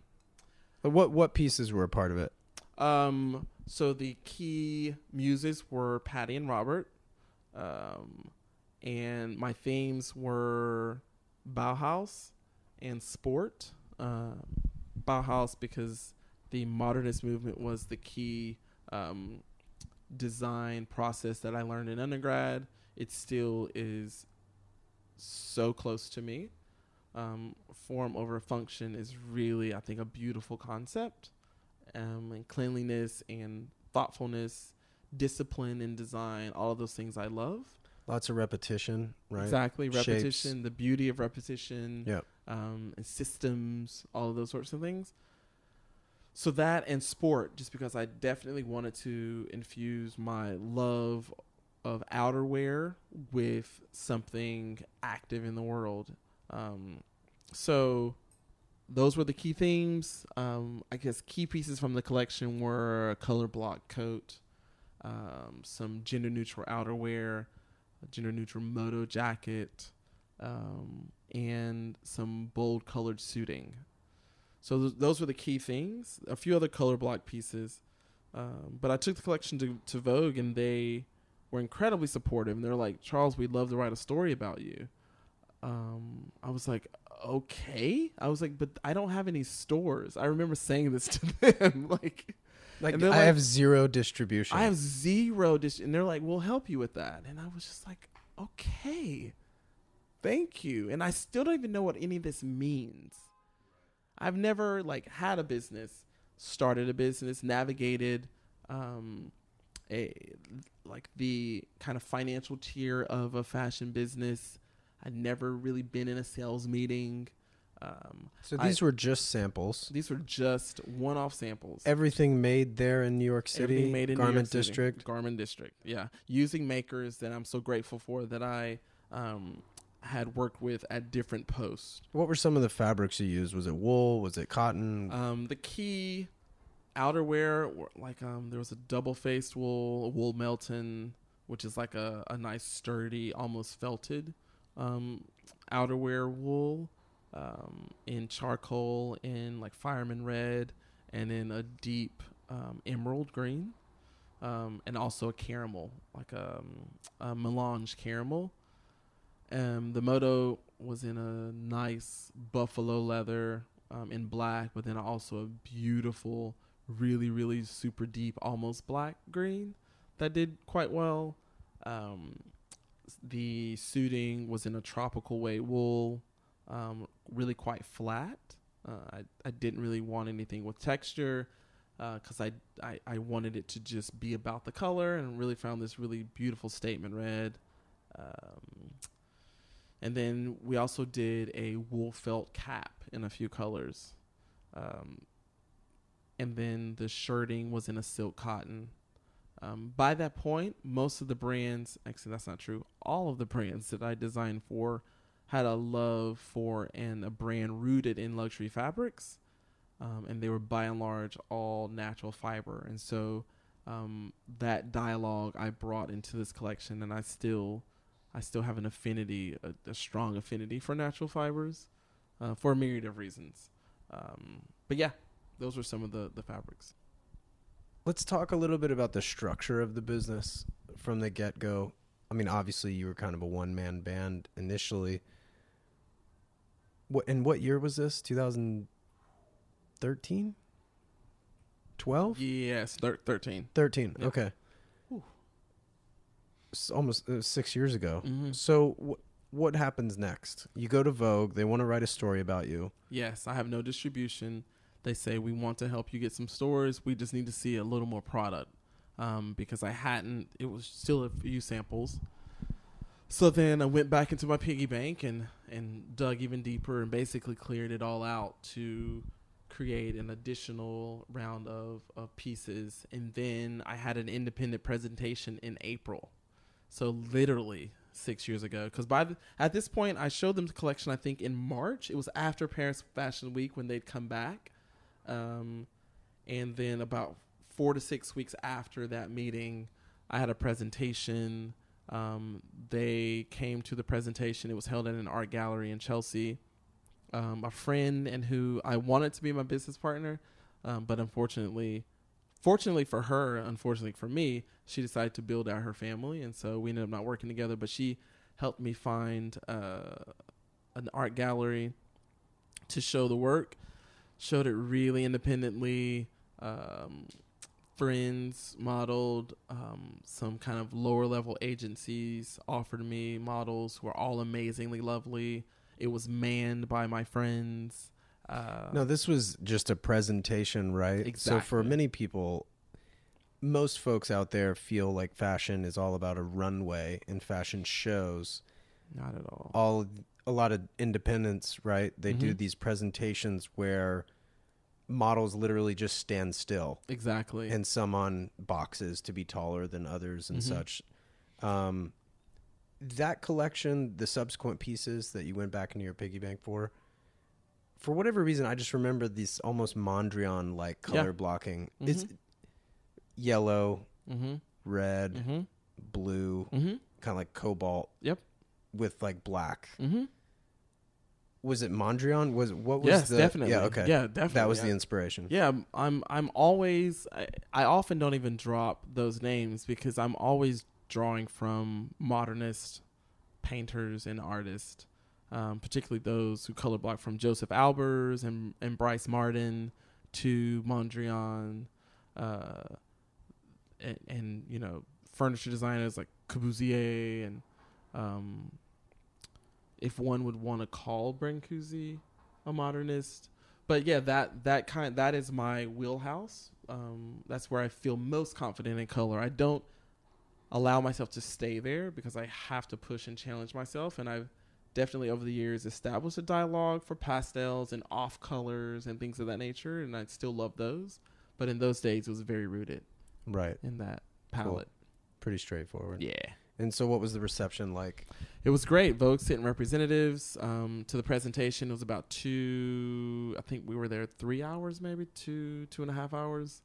What what pieces were a part of it? Um, so the key muses were Patti and Robert. Um, and my themes were Bauhaus and sport. Um, Bauhaus because the modernist movement was the key um, design process that I learned in undergrad. It still is so close to me. Um, form over function is really, I think, a beautiful concept. Um, and cleanliness and thoughtfulness, discipline and design, all of those things I love. Lots of repetition, right? Exactly, Shapes. repetition, the beauty of repetition, Yep. um, and systems, all of those sorts of things. So that and sport, just because I definitely wanted to infuse my love of outerwear with something active in the world. Um, so those were the key themes. Um, I guess key pieces from the collection were a color block coat, um, some gender neutral outerwear, a gender neutral moto jacket, um, and some bold colored suiting. So th- those were the key things. A few other color block pieces, um, but I took the collection to, to Vogue, and they were incredibly supportive. And they're like, "Charles, we'd love to write a story about you." Um, I was like, "Okay." I was like, "But I don't have any stores." I remember saying this to them, like. Like, I like- have zero distribution. I have zero dis- and they're like, "We'll help you with that." And I was just like, "Okay. Thank you." And I still don't even know what any of this means. I've never like had a business, started a business, navigated um a like the kind of financial tier of a fashion business. I'd never really been in a sales meeting. Um, so I- these were just samples. these were just one-off samples. Everything made there in New York City, Everything made in New Garment City. District. Garment District, yeah. Using makers that I'm so grateful for that I um, had worked with at different posts. What were some of the fabrics you used? Was it wool? Was it cotton? Um, the key outerwear, like um, there was a double faced wool, a wool Melton, which is like a, a nice sturdy, almost felted um, outerwear wool um, in charcoal, in like fireman red, and in a deep um, emerald green, um, and also a caramel, like a, a melange caramel. Um, the moto was in a nice buffalo leather um, in black, but then also a beautiful, really, really super deep, almost black green that did quite well. Um, the suiting was in a tropical weight wool, um, really quite flat. Uh, I, I didn't really want anything with texture. because I, I I wanted it to just be about the color and really found this really beautiful statement red. Um, and then we also did a wool felt cap in a few colors. Um, and then the shirting was in a silk cotton. Um, by that point, most of the brands, actually, that's not true. All of the brands that I designed for had a love for and a brand rooted in luxury fabrics. Um, and they were by and large all natural fiber. And so um, that dialogue I brought into this collection, and I still, I still have an affinity, a, a strong affinity for natural fibers, uh, for a myriad of reasons. Um, but yeah, those were some of the the fabrics. Let's talk a little bit about the structure of the business from the get go. I mean, obviously, you were kind of a one man band initially. What and what year was this? 2013? 12? Yes, thir- thirteen. 13. Yeah. Okay. Whew. It's almost uh, 6 years ago. Mm-hmm. So wh- what happens next? You go to Vogue, they want to write a story about you. Yes, I have no distribution. They say we want to help you get some stores. We just need to see a little more product um, because I hadn't. It was still a few samples. So then I went back into my piggy bank and and dug even deeper and basically cleared it all out to create an additional round of, of pieces. And then I had an independent presentation in April. So literally six years ago. Because by the, at this point, I showed them the collection. I think in March. It was after Paris Fashion Week when they'd come back, um, and then about four to six weeks after that meeting, I had a presentation. Um, they came to the presentation. It was held in an art gallery in Chelsea. Um, a friend and who I wanted to be my business partner, um, but unfortunately, fortunately for her, unfortunately for me, she decided to build out her family, and so we ended up not working together. But she helped me find uh, an art gallery to show the work. Showed it really independently. Um, friends modeled. Um, some kind of lower level agencies offered me models who are all amazingly lovely. It was manned by my friends. Uh, No, this was just a presentation, right? exactly. So for many people, most folks out there feel like fashion is all about a runway and fashion shows. not at all. All a lot of independents, right? They do Mhm. these presentations where models literally just stand still Exactly. and some on boxes to be taller than others and Mhm. such. Um, that collection, the subsequent pieces that you went back into your piggy bank for, for whatever reason, I just remember these almost Mondrian like Yeah. color blocking. It's Mhm. yellow, mm-hmm. red, Mm-hmm. blue, Mm-hmm. kind of like cobalt. Yep. With like black. Was it Mondrian? Was what was Yes, the definitely. Yeah, okay. Yeah, definitely. That was yeah. the inspiration. Yeah, I'm- I'm I'm always I, I often don't even drop those names because I'm always drawing from modernist painters and artists, um, particularly those who color block from Josef Albers and and Brice Marden to Mondrian, uh, and, and you know furniture designers like Corbusier and um, if one would want to call Brancusi a modernist, but yeah, that that kind that is my wheelhouse. Um, that's where I feel most confident in color. I don't allow myself to stay there because I have to push and challenge myself, and I've definitely over the years established a dialogue for pastels and off colors and things of that nature, and I still love those. But in those days, it was very rooted Right. in that Cool. palette. Pretty straightforward. Yeah. And so what was the reception like? It was great. Vogue sent representatives um, to the presentation. It was about two. I think we were there three hours, maybe two, two and a half hours.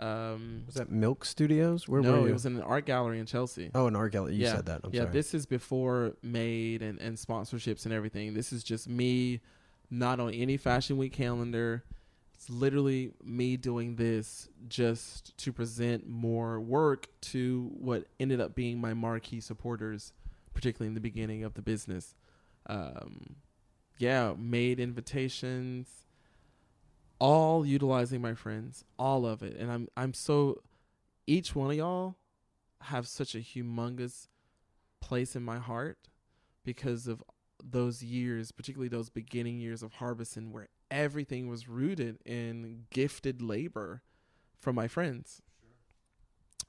Um, Was that Milk Studios? Where no, were you? it was in an art gallery in Chelsea. oh, an art gallery. You Yeah. said that. I'm yeah, sorry. this is before Made and, and sponsorships and everything. This is just me, not on any Fashion Week calendar. It's literally me doing this just to present more work to what ended up being my marquee supporters, particularly in the beginning of the business. Um, yeah, made invitations, all utilizing my friends, all of it, and I'm I'm so each one of y'all have such a humongous place in my heart because of those years, particularly those beginning years of Harbison, where everything was rooted in gifted labor. from my friends.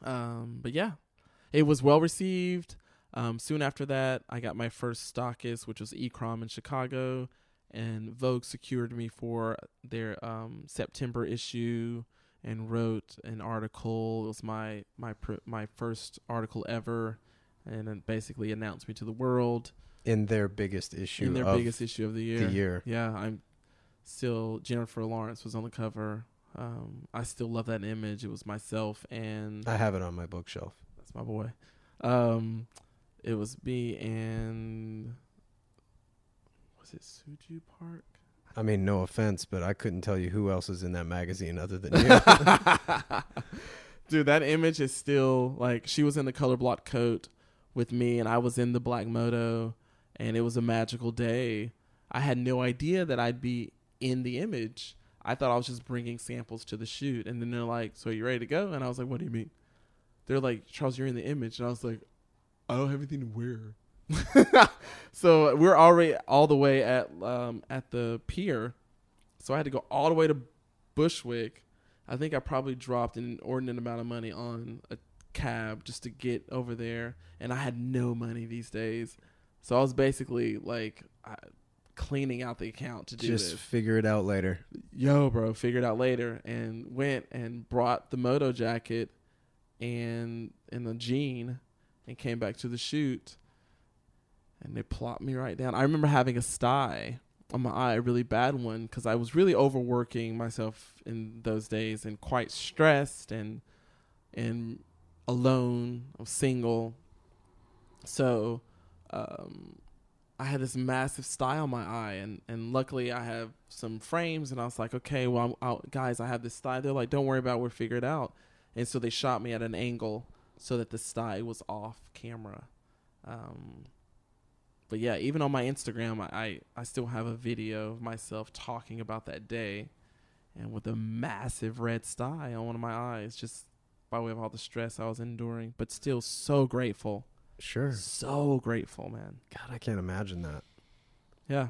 Um, but yeah, it was well received. Um, soon after that, I got my first stockist, which was Ikram in Chicago, and Vogue secured me for their um, September issue and wrote an article. It was my my pr- my first article ever, and it basically announced me to the world in their biggest issue in their of biggest issue of the year. the year. Yeah, I'm still Jennifer Lawrence was on the cover. Um, I still love that image. It was myself and I have it on my bookshelf. that's my boy. Um, it was me and was it Soo Joo Park? I mean, no offense, but I couldn't tell you who else is in that magazine other than you. Dude, that image is still like she was in the color block coat with me, and I was in the black moto, and it was a magical day. I had no idea that I'd be in the image. I thought I was just bringing samples to the shoot, and then they're like, "So you ready to go?" And I was like, "What do you mean?" They're like, "Charles, you're in the image," and I was like, "I don't have anything to wear." so we're already all the way at um, at the pier, so I had to go all the way to Bushwick. I think I probably dropped an inordinate amount of money on a cab just to get over there, and I had no money these days, so I was basically like I, cleaning out the account to do Just this. figure it out later. Yo, bro, figure it out later, and went and brought the moto jacket and and the jean, and came back to the shoot, and they plopped me right down. I remember having a sty on my eye, a really bad one, because I was really overworking myself in those days and quite stressed and and alone. I was single, so um, I had this massive sty on my eye, and and luckily I have some frames, and I was like, okay, well, I'm guys, I have this sty. They're like, don't worry about, it, we'll figure it out. And so they shot me at an angle so that the sty was off camera. Um, but yeah, even on my Instagram, I, I, I still have a video of myself talking about that day and with a massive red sty on one of my eyes, just by way of all the stress I was enduring. But still so grateful. Sure. So grateful, man. God, I can't imagine that. Yeah.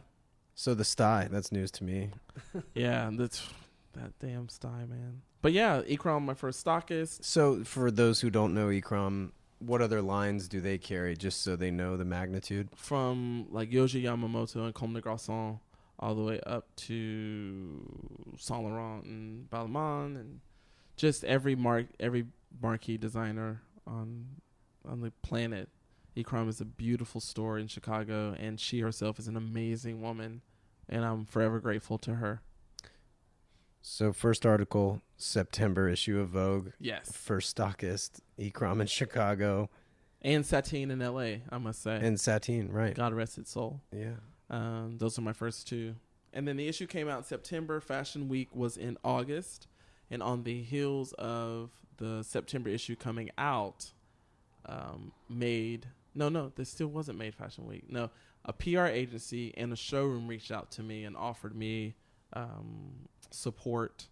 So the sty, that's news to me. Yeah, that's that damn sty, man. But yeah, Ikram, my first stockist. So for those who don't know Ikram, what other lines do they carry just so they know the magnitude? from like Yohji Yamamoto and Comme des Garçons all the way up to Saint Laurent and Balmain and just every mark every marquee designer on on the planet. Ikram is a beautiful store in Chicago and she herself is an amazing woman and I'm forever grateful to her. So first article, September issue of Vogue. Yes. First stockist, Ikram in Chicago. And Satine in LA, I must say. And Satine, right. God rest its soul. Yeah. Um, those are my first two. And then the issue came out in September. Fashion Week was in August. And on the heels of the September issue coming out, um, made no, no, this still wasn't made Fashion Week. No, a PR agency and a showroom reached out to me and offered me um, support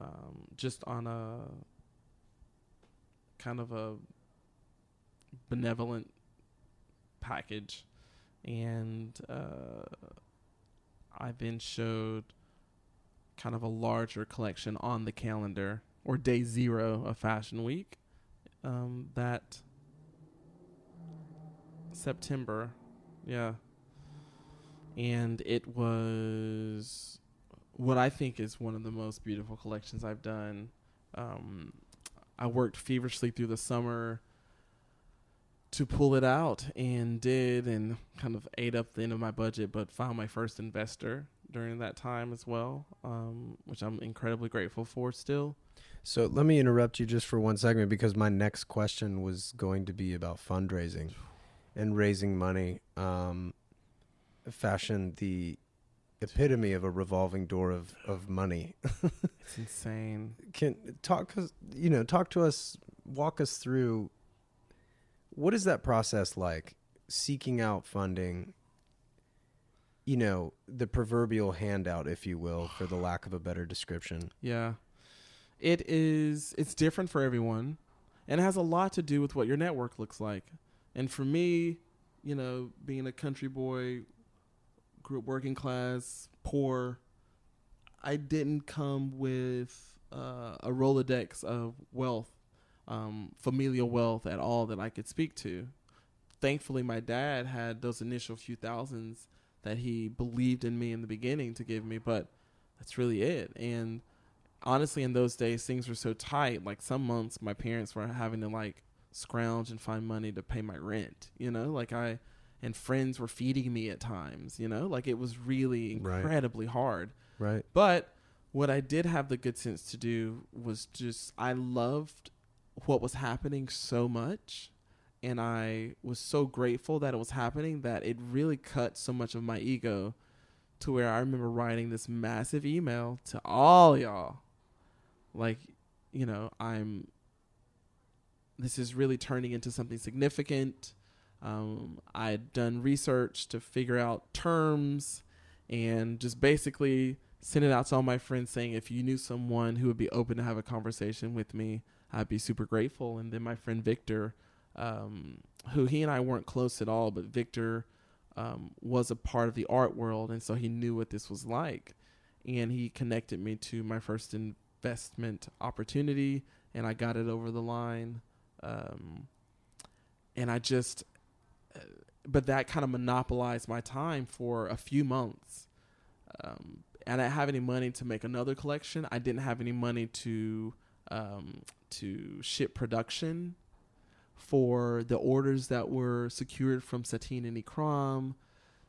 um, just on a kind of a benevolent package and uh, I then showed kind of a larger collection on the calendar or day zero of Fashion Week. Um, that September, yeah, and it was what I think is one of the most beautiful collections I've done. Um, I worked feverishly through the summer to pull it out and did and kind of ate up the end of my budget but found my first investor during that time as well um, which i'm incredibly grateful for still. So let me interrupt you just for one second because my next question was going to be about fundraising and raising money. Um, fashion, the epitome of a revolving door of, of money. it's insane Can talk you know, talk to us, walk us through what is that process like? Seeking out funding, you know, the proverbial handout, if you will, for the lack of a better description. yeah it is it's different for everyone and it has a lot to do with what your network looks like and for me you know being a country boy grew up working class poor i didn't come with uh, a rolodex of wealth, um, familial wealth at all that I could speak to. Thankfully, my dad had those initial few thousands that he believed in me in the beginning to give me, but that's really it. And honestly, in those days, things were so tight. Like some months, my parents were having to like scrounge and find money to pay my rent. You know, like I and friends were feeding me at times. You know, like it was really Right. incredibly hard. Right. But what I did have the good sense to do was just I loved what was happening so much and I was so grateful that it was happening that it really cut so much of my ego to where I remember writing this massive email to all y'all. Like, you know, I'm this is really turning into something significant. Um, I had done research to figure out terms and just basically sent it out to all my friends saying if you knew someone who would be open to have a conversation with me, I'd be super grateful. And then my friend Victor, um, who he and I weren't close at all, but Victor um, was a part of the art world, and so he knew what this was like, and he connected me to my first investment opportunity, and I got it over the line, um, and I just, uh, but that kind of monopolized my time for a few months. Um, and I didn't have any money to make another collection. I didn't have any money to um, to ship production for the orders that were secured from Satine and Ikram.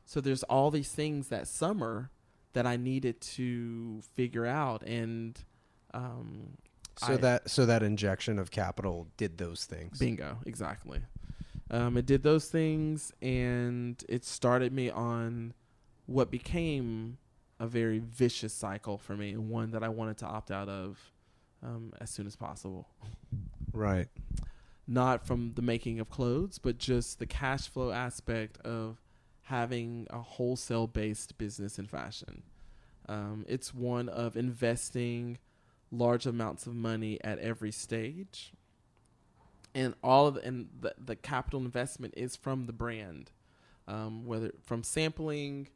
So there's all these things that summer that I needed to figure out, and um, So I- that so that injection of capital did those things. Bingo, exactly. Um, it did those things, and it started me on what became a very vicious cycle for me, and one that I wanted to opt out of um, as soon as possible. Right. Not from the making of clothes, but just the cash flow aspect of having a wholesale based business in fashion. Um, it's one of investing large amounts of money at every stage. And all of the, and the, the capital investment is from the brand um, whether from sampling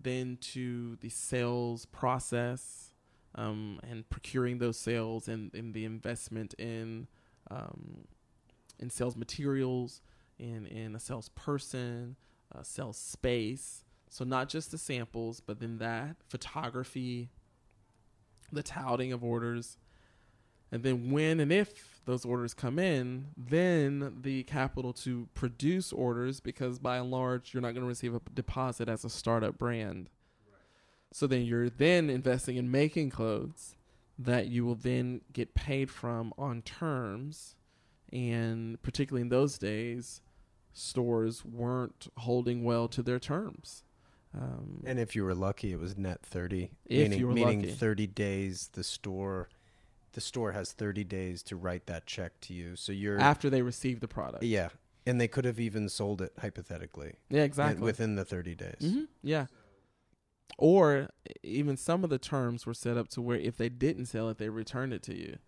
then to the sales process um, and procuring those sales and, and the investment in um, in sales materials in in a salesperson a sales space. So not just the samples but then that photography the touting of orders and then when and if those orders come in, then the capital to produce orders because by and large you're not going to receive a deposit as a startup brand. So then you're then investing in making clothes that you will then get paid from on terms and particularly in those days stores weren't holding well to their terms. Um, And if you were lucky, it was net thirty. If meaning, you were meaning lucky. thirty days. The store, the store has thirty days to write that check to you. So you're after they receive the product. yeah, and they could have even sold it hypothetically Yeah, exactly. within the thirty days. hmm Yeah. Or even some of the terms were set up to where if they didn't sell it, they returned it to you.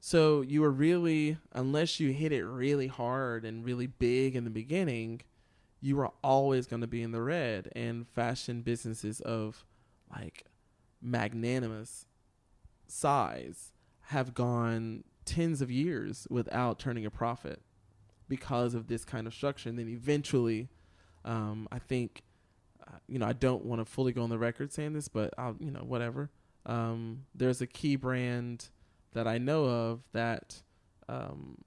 So you were really, unless you hit it really hard and really big in the beginning, you are always going to be in the red. And fashion businesses of like magnanimous size have gone tens of years without turning a profit because of this kind of structure. And then eventually, um, I think, uh, you know, I don't want to fully go on the record saying this, but I'll, you know, whatever. Um, there's a key brand that I know of that um,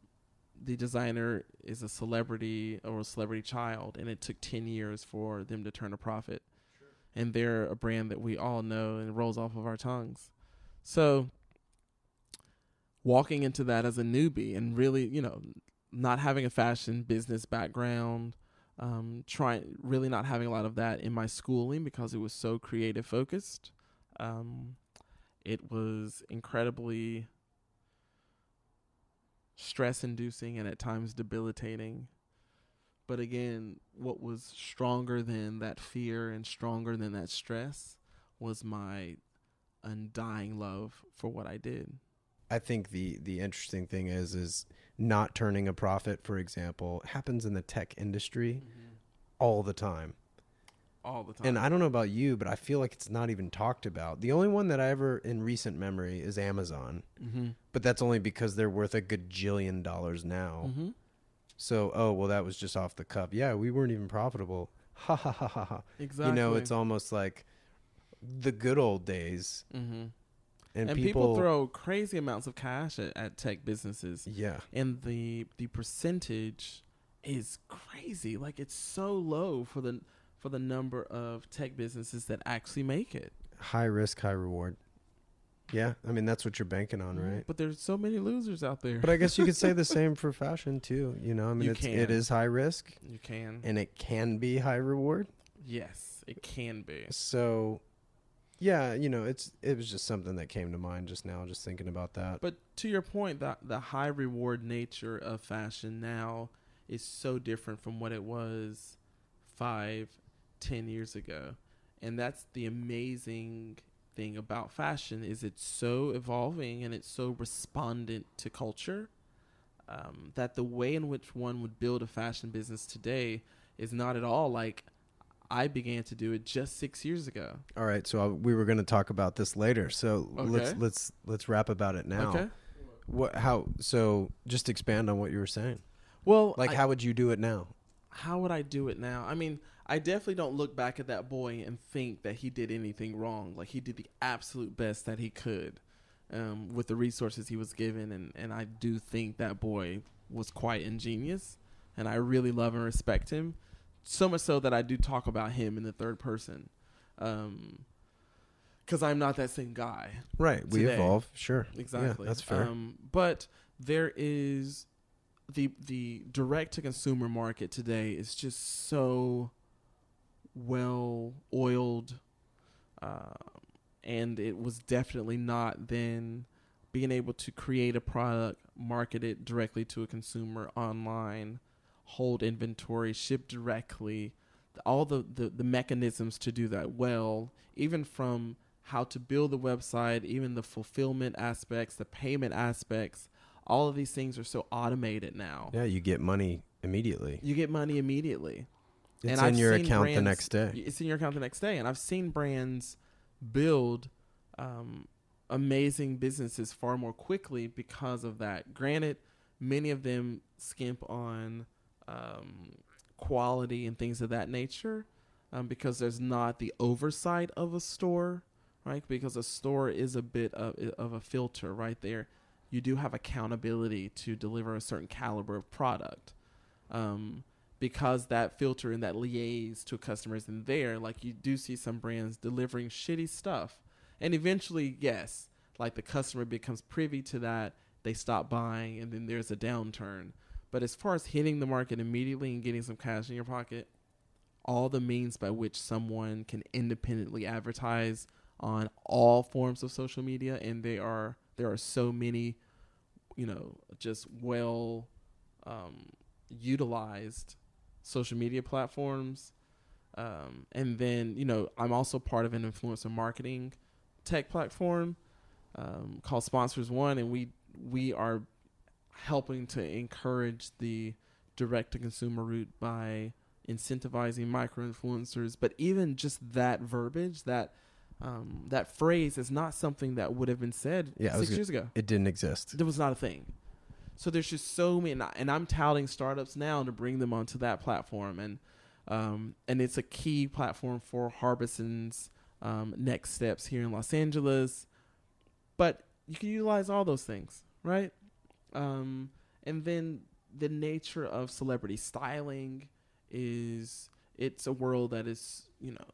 the designer is a celebrity or a celebrity child, and it took 10 years for them to turn a profit. And they're a brand that we all know and rolls off of our tongues. So, walking into that as a newbie and really, you know, not having a fashion business background, um, trying really not having a lot of that in my schooling because it was so creative focused. Um, it was incredibly stress inducing and at times debilitating. But again, what was stronger than that fear and stronger than that stress was my undying love for what I did. I think the the interesting thing is is not turning a profit, for example, happens in the tech industry mm-hmm. all the time. All the time. And I don't know about you, but I feel like it's not even talked about. The only one that I ever in recent memory is Amazon, mm-hmm. but that's only because they're worth a gajillion dollars now. Mm-hmm. So, oh well, that was just off the cuff. Yeah, we weren't even profitable. Ha ha ha ha ha. Exactly. You know, it's almost like the good old days, mm-hmm. and, and people, throw crazy amounts of cash at, at tech businesses, Yeah, and the the percentage is crazy. Like it's so low for the for the number of tech businesses that actually make it. high risk, high reward. Yeah, I mean that's what you're banking on, mm-hmm. right? But there's so many losers out there. But I guess you could say the same for fashion too. You know, I mean, You it's, can. it is high risk you can. and it can be high reward. yes, it can be. So, yeah, you know, it's it was just something that came to mind just now, just thinking about that. But to your point, that the high reward nature of fashion now is so different from what it was five, ten years ago, and that's the amazing thing about fashion is it's so evolving and it's so respondent to culture um, that the way in which one would build a fashion business today is not at all like I began to do it just six years ago. All right, so I, we were going to talk about this later. So let's let's let's wrap about it now. Okay. What how so just expand on what you were saying. Well, Like I- how would you do it now? How would I do it now? I mean, I definitely don't look back at that boy and think that he did anything wrong. Like he did the absolute best that he could um, with the resources he was given, and and I do think that boy was quite ingenious, and I really love and respect him. So much so that I do talk about him in the third person, because I'm not that same guy. Right, we evolve, sure. Exactly. Yeah, that's fair. Um, but there is the the direct to consumer market today is just so well oiled, uh, and it was definitely not then being able to create a product, market it directly to a consumer online, hold inventory, ship directly, all the, the, the mechanisms to do that well, even from how to build the website, even the fulfillment aspects, the payment aspects, all of these things are so automated now. yeah, you get money immediately. You get money immediately. It's And in I've your account the next day. It's in your account the next day. And I've seen brands build um, amazing businesses far more quickly because of that. Granted, many of them skimp on um, quality and things of that nature um, because there's not the oversight of a store, right? Because a store is a bit of, of a filter right there. You do have accountability to deliver a certain caliber of product. Um, because that filter and that liaise to customers in there, like you do see some brands delivering shitty stuff. And eventually, yes, like the customer becomes privy to that, they stop buying, and then there's a downturn. But as far as hitting the market immediately and getting some cash in your pocket, all the means by which someone can independently advertise on all forms of social media, and they are there are so many, you know, just well um, utilized social media platforms. Um, and then, you know, I'm also part of an influencer marketing tech platform um, called Sponsors One, and we we are helping to encourage the direct to consumer route by incentivizing micro influencers. But even just that verbiage, that um, that phrase, is not something that would have been said Yeah, six gonna- years ago. It didn't exist. There was not a thing. So there's just so many, and I- and I'm touting startups now to bring them onto that platform, and um, and it's a key platform for Harbison's um, next steps here in Los Angeles. But you can utilize all those things, right? Um, and then the nature of celebrity styling is it's a world that is you know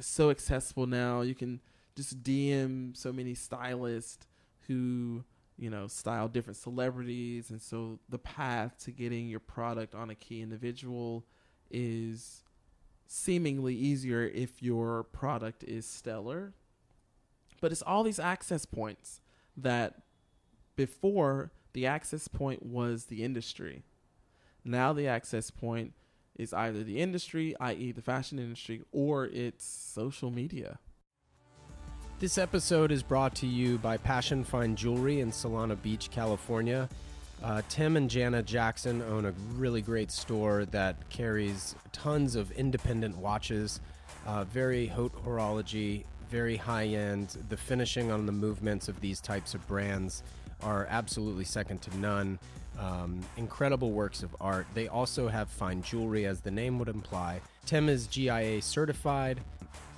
so accessible now. You can just DM so many stylists who you know style different celebrities, and so the path to getting your product on a key individual is seemingly easier if your product is stellar. But it's all these access points that before the access point was the industry. Now the access point is either the industry, i.e., the fashion industry, or it's social media. This episode is brought to you by Passion Fine Jewelry in Solana Beach, California. Uh, Tim and Jana Jackson own a really great store that carries tons of independent watches Uh, very haute horology, very high end. The finishing on the movements of these types of brands are absolutely second to none. Um, incredible works of art. They also have fine jewelry, as the name would imply. Tim is GIA certified.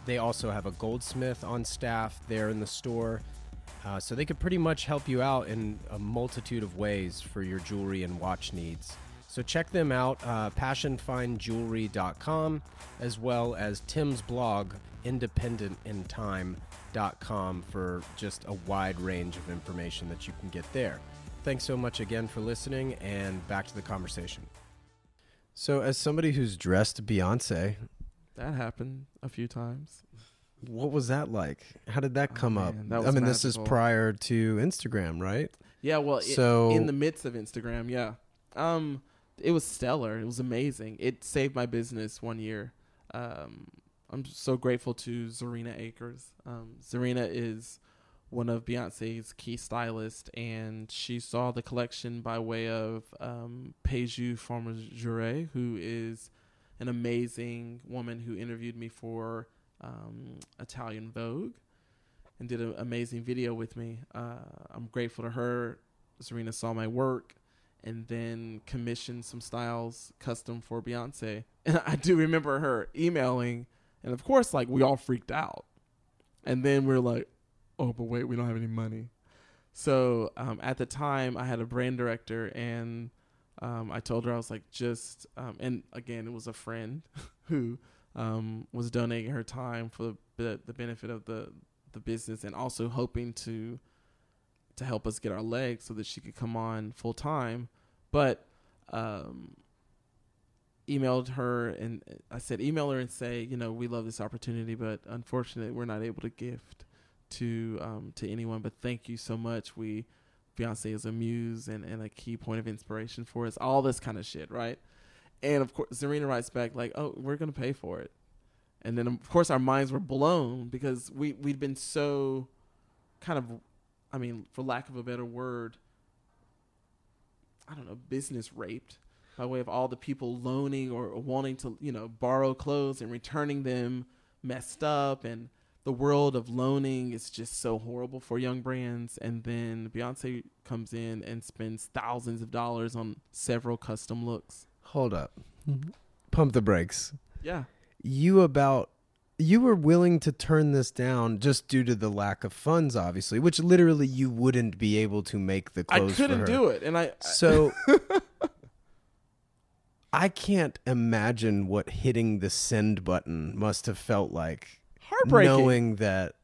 They also have a goldsmith on staff there in the store. Uh, so they could pretty much help you out in a multitude of ways for your jewelry and watch needs. So check them out, uh, passionfinejewelry.com, as well as Tim's blog, independentintime.com, for just a wide range of information that you can get there. Thanks so much again for listening, and back to the conversation. So, as somebody who's dressed Beyonce, That happened a few times. what was that like? How did that Oh, come up? that I mean, this is prior to Instagram, right? Yeah, well, it, So- in the midst of Instagram, yeah. Um, it was stellar. It was amazing. It saved my business one year. Um, I'm so grateful to Zerina Akers. Um, Zerina is one of Beyonce's key stylists, and she saw the collection by way of um, Peju Jure, who is an amazing woman who interviewed me for um, Italian Vogue and did an amazing video with me. Uh, I'm grateful to her. Zerina saw my work and then commissioned some styles custom for Beyonce. And I do remember her emailing, and of course, like we all freaked out. And then we're like, oh, but wait, we don't have any money. So um, at the time, I had a brand director, and um, I told her I was like, just, um, and again, it was a friend who um, was donating her time for the, the benefit of the the business, and also hoping to to help us get our legs so that she could come on full time. But um, emailed her and I said, email her and say, you know, we love this opportunity, but unfortunately, we're not able to gift to um, to anyone. But thank you so much. We Beyonce is a muse and, and a key point of inspiration for us. All this kind of shit, right? And of course, Zerina writes back like, "Oh, we're gonna pay for it." And then of course our minds were blown because we we'd been so kind of, I mean, for lack of a better word, I don't know, business raped by way of all the people loaning or wanting to, you know, borrow clothes and returning them messed up and the world of loaning is just so horrible for young brands and then Beyonce comes in and spends thousands of dollars on several custom looks. Hold up. Mm-hmm. Pump the brakes. Yeah. You about you were willing to turn this down just due to the lack of funds, obviously, which literally you wouldn't be able to make the I couldn't for her. do it and I So I can't imagine what hitting the send button must have felt like heartbreaking. knowing that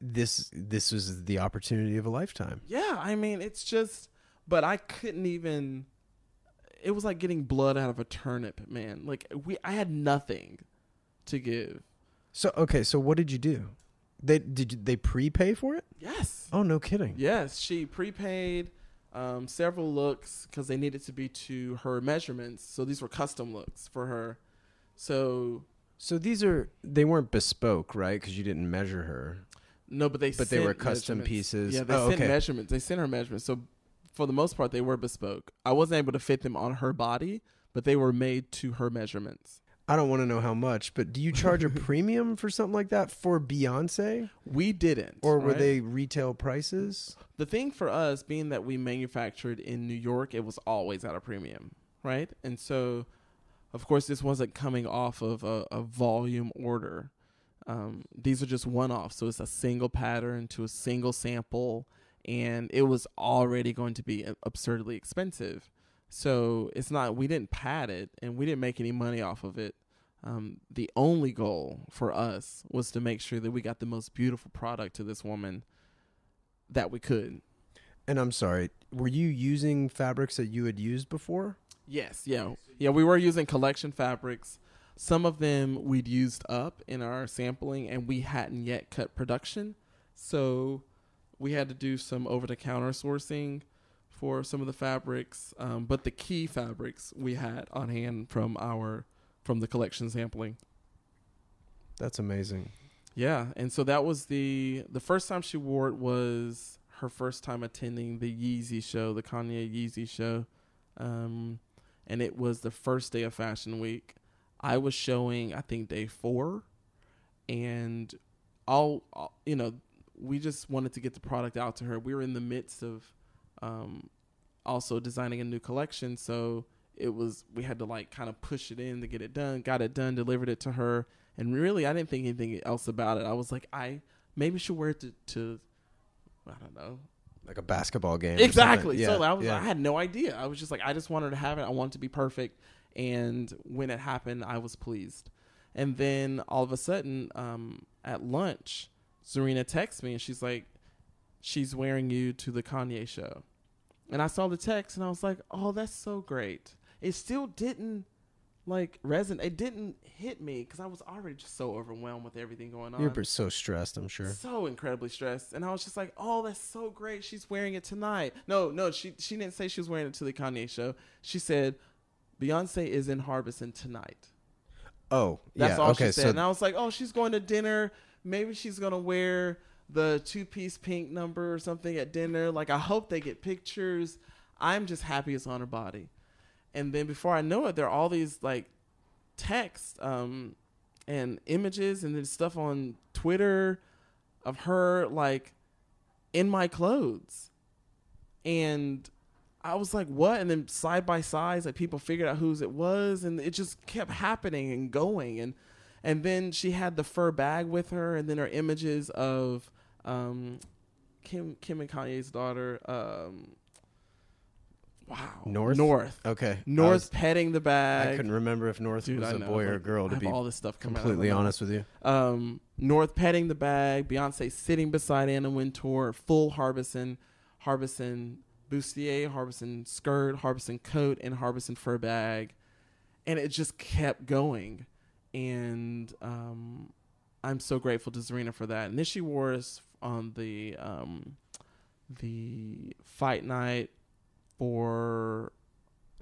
this this was the opportunity of a lifetime. Yeah, I mean, it's just, but I couldn't even. It was like getting blood out of a turnip, man. Like we, I had nothing to give. So okay, so what did you do? They did you, they prepay for it? Yes, Oh, no kidding. yes. She prepaid um, several looks because they needed to be to her measurements. So these were custom looks for her. So So these are they weren't bespoke, right? Because you didn't measure her. no, but they But they were custom measurements. pieces. Yeah, they Oh, sent okay. measurements. They sent her measurements. So for the most part, they were bespoke. I wasn't able to fit them on her body, but they were made to her measurements. I don't want to know how much, but do you charge a premium for something like that for Beyonce, We didn't. or were right? they retail prices? the thing for us being that we manufactured in New York, it was always at a premium, right? And so, of course, this wasn't coming off of a, a volume order. Um, these are just one off. So it's a single pattern to a single sample, and it was already going to be absurdly expensive. So it's not, we didn't pad it and we didn't make any money off of it. Um, the only goal for us was to make sure that we got the most beautiful product to this woman that we could. And I'm sorry, were you using fabrics that you had used before? Yes, yeah. Yeah, we were using collection fabrics. Some of them we'd used up in our sampling and we hadn't yet cut production. So we had to do some over the counter sourcing for some of the fabrics. Um, but the key fabrics we had on hand from our from the collection sampling. That's amazing. Yeah, and so that was the the first time she wore it was her first time attending the Yeezy show, the Kanye Yeezy show, um, and it was the first day of Fashion Week. I was showing, I think day four, and all, you know, we just wanted to get the product out to her. We were in the midst of um, also designing a new collection, so it was we had to like kind of push it in to get it done. Got it done, delivered it to her, and really I didn't think anything else about it. I was like, I maybe should wear it to, to I don't know, like a basketball game. exactly. something. So I was yeah. I had no idea. I was just like I just wanted to have it. I wanted to be perfect. And when it happened, I was pleased. And then all of a sudden, um, at lunch, Zerina texts me and she's like, "She's wearing you to the Kanye show." And I saw the text and I was like, "Oh, that's so great." It still didn't like resin It didn't hit me because I was already just so overwhelmed with everything going on. You're so stressed, I'm sure. so incredibly stressed. And i was just like oh that's so great. She's wearing it tonight. No no she she didn't say she was wearing it to the kanye show. She said beyonce is in harbison tonight. Oh, that's yeah. all okay, she said. so and i was like oh she's going to dinner. Maybe she's going to wear the two-piece pink number or something at dinner. Like i hope they get pictures. I'm just happy it's on her body and then before i know it there are all these like texts um and images and then stuff on twitter of her like in my clothes. And i was like what? And then side by sides like people figured out whose it was and it just kept happening and going. And and then she had the fur bag with her and then her images of um kim kim and kanye's daughter um wow North? north okay. North was- petting the bag. I, couldn't remember if North Dude, was I a know, boy or a girl. To have be all this stuff coming out. Completely honest with you. Um, North petting the bag, Beyonce sitting beside Anna Wintour, full Harbison, Harbison bustier, Harbison skirt, Harbison coat, and Harbison fur bag, and it just kept going. And um, I'm so grateful to Zerina for that. And then she wore us on the um, the fight night for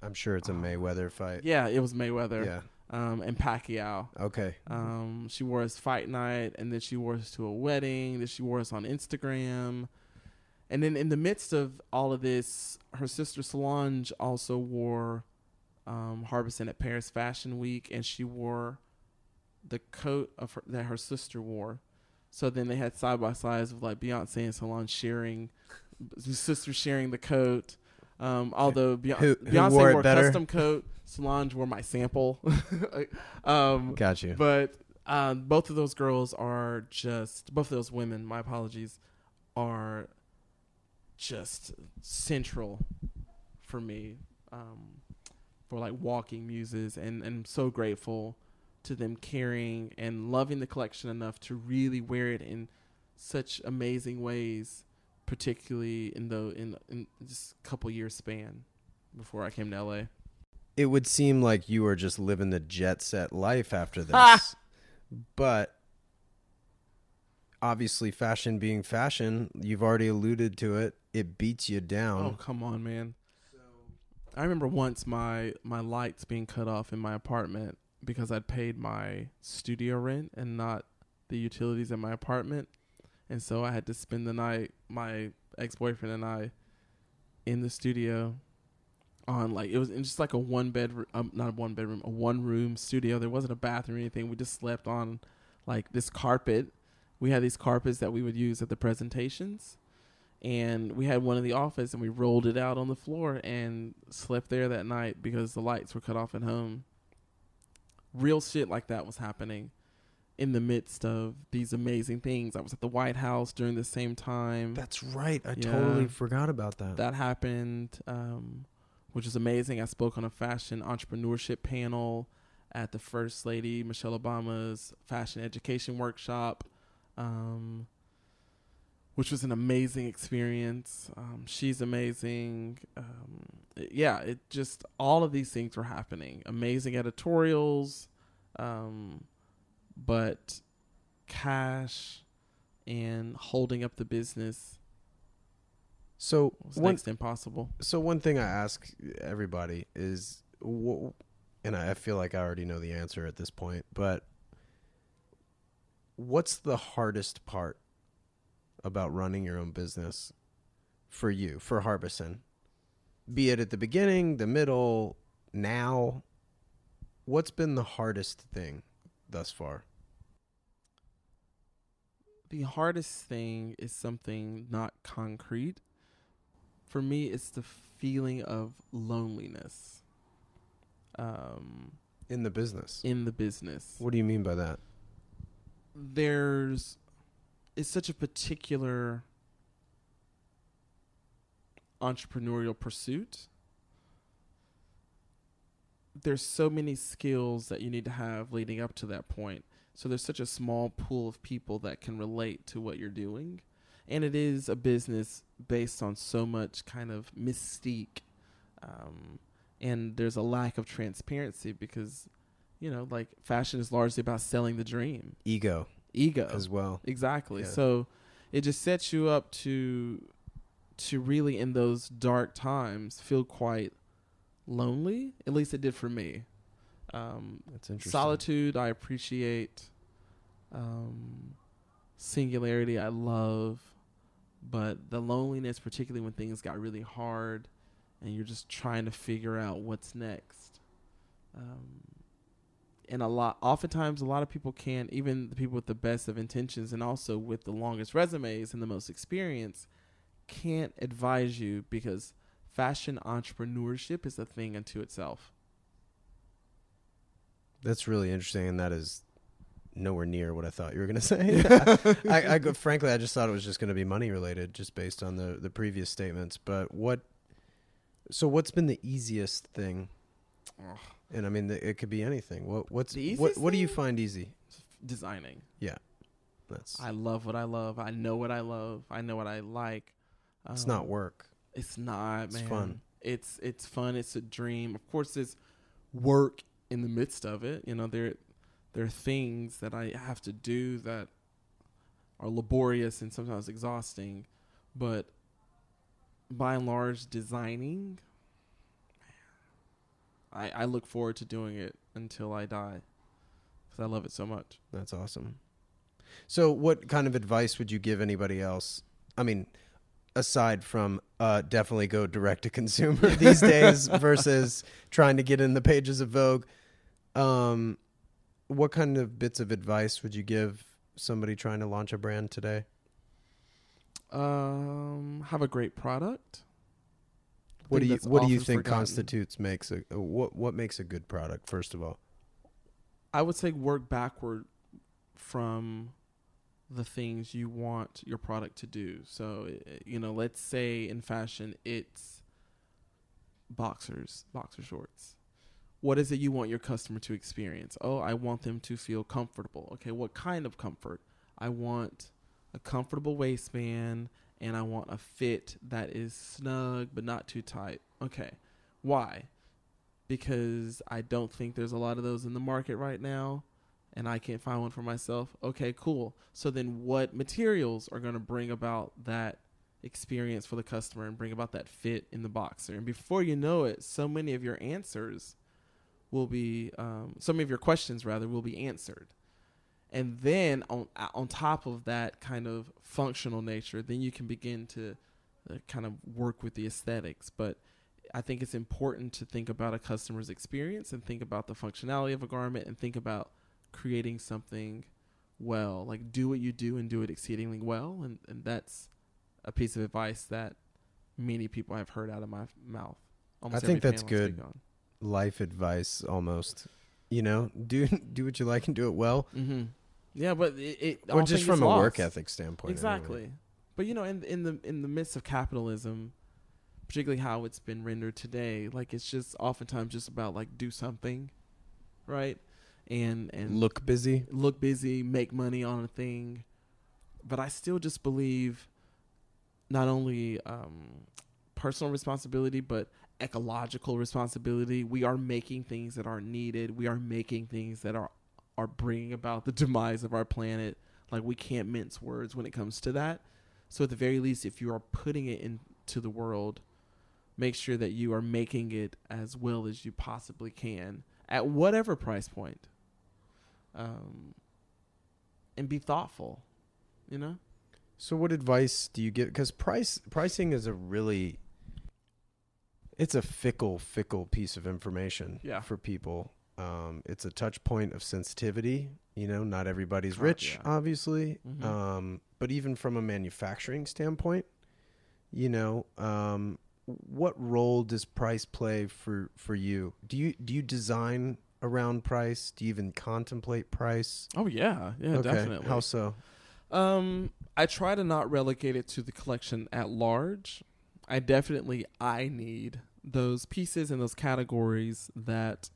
I'm sure it's a Mayweather fight. yeah, it was Mayweather Yeah. um, and Pacquiao. Okay. Um, she wore us fight night, and then she wore us to a wedding. Then she wore us on Instagram, and then in the midst of all of this, her sister Solange also wore um, Harbison at Paris Fashion Week, and she wore the coat of her, that her sister wore. So then they had side by sides of like Beyonce and Solange sharing, sisters sharing the coat. Um, although Beyonce, Who- who Beyonce wore wore, it better? custom coat, Solange wore my sample. um, Got you. but um, both of those girls are just both of those women. My apologies, are just central for me um, for like walking muses, and and I'm so grateful to them caring and loving the collection enough to really wear it in such amazing ways, particularly in the in in just a couple years span before I came to LA. it would seem like you were just living the jet set life after this. Ah! But obviously, fashion being fashion, you've already alluded to it. It beats you down. Oh come on, man. I remember once my my lights being cut off in my apartment because I'd paid my studio rent and not the utilities in my apartment, and so I had to spend the night. My ex boyfriend and I in the studio on like it was in just like a one bedroom, um, not a one bedroom, a one room studio. There wasn't a bathroom or anything. We just slept on like this carpet. We had these carpets that we would use at the presentations and we had one in the office and we rolled it out on the floor and slept there that night because the lights were cut off at home. Real shit like that was happening in the midst of these amazing things. I was at the White House during the same time That's right. I Yeah. totally forgot about that. that happened, um, which was amazing. I spoke on a fashion entrepreneurship panel at the First Lady Michelle Obama's fashion education workshop, um, which was an amazing experience. Um, she's amazing. Um, yeah, it just all of these things were happening. Amazing editorials, um, but cash and holding up the business so was one, next impossible. so one thing I ask everybody is, wh- and I feel like I already know the answer at this point, but what's the hardest part about running your own business for you, for Harbison? Be it at the beginning, the middle, now. What's been the hardest thing thus far? The hardest thing is something not concrete. For me, it's the feeling of loneliness um, In the business. in the business. What do you mean by that? there's it's such a particular entrepreneurial pursuit there's so many skills that you need to have leading up to that point. So there's such a small pool of people that can relate to what you're doing. And it is a business based on so much kind of mystique um, and there's a lack of transparency because you know like fashion is largely about selling the dream. Ego. Ego. As well. exactly. Yeah. so it just sets you up to to really in those dark times feel quite lonely at least it did for me um That's interesting. solitude i appreciate um singularity i love but the loneliness particularly when things got really hard and you're just trying to figure out what's next um and a lot oftentimes a lot of people can't even the people with the best of intentions and also with the longest resumes and the most experience can't advise you because fashion entrepreneurship is a thing unto itself That's really interesting, and that is nowhere near what I thought you were going to say. I, I frankly, I just thought it was just going to be money related, just based on the the previous statements. But what? So what's been the easiest thing? Ugh. And I mean, the, it could be anything. What what's what what do you find easy? designing Yeah, That's I love what I love. I know what I love. I know what I like. it's Um, not work. It's not, It's man. fun. It's it's fun. It's a dream. Of course, there's work in the midst of it. You know, there there are things that I have to do that are laborious and sometimes exhausting, but by and large, designing. I I look forward to doing it until I die, because I love it so much. That's awesome. So, what kind of advice would you give anybody else? I mean, aside from uh, definitely go direct to consumer these days versus trying to get in the pages of Vogue, um, what kind of bits of advice would you give somebody trying to launch a brand today? Um, have a great product. What do you What do you think forgotten. constitutes makes a uh, what What makes a good product? First of all, I would say work backward from the things you want your product to do. So, eh, you know, let's say in fashion it's boxers, boxer shorts. What is it you want your customer to experience? Oh, I want them to feel comfortable. Okay, what kind of comfort? I want a comfortable waistband and I want a fit that is snug but not too tight. Okay. Why? Because I don't think there's a lot of those in the market right now and I can't find one for myself. Okay, cool. So then what materials are going to bring about that experience for the customer and bring about that fit in the boxer? And before you know it, so many of your answers will be um, so many of your questions rather will be answered. And then on on top of that kind of functional nature, then you can begin to uh, kind of work with the aesthetics. But I think it's important to think about a customer's experience and think about the functionality of a garment and think about creating something well. Like do what you do and do it exceedingly well. And, and that's a piece of advice that many people have heard out of my f- mouth. I think that's panel I speak good. life advice almost. You know, do do what you like and do it well, Mm-hmm. Yeah, but it, it or just from a work ethic standpoint. Exactly. anyway. But you know, in in the in the midst of capitalism, particularly how it's been rendered today, like it's just oftentimes just about like do something, right? And and Look busy. look busy, make money on a thing. But I still just believe not only um, personal responsibility, but ecological responsibility. We are making things that are needed. We are making things that are are bringing about the demise of our planet. Like we can't mince words when it comes to that. So at the very least, if you are putting it into the world, make sure that you are making it as well as you possibly can at whatever price point um, and be thoughtful. You know, So, what advice do you give? Because price pricing is a really, it's a fickle, fickle piece of information Yeah. for people. Um, it's a touch point of sensitivity. You know, not everybody's Oh, rich, yeah. obviously. Mhm. Um, but even from a manufacturing standpoint, you know, um, what role does price play for for you? Do you do you design around price? Do you even contemplate price? Oh yeah, yeah, definitely. How so? Um, I try to not relegate it to the collection at large. I definitely I need those pieces and those categories that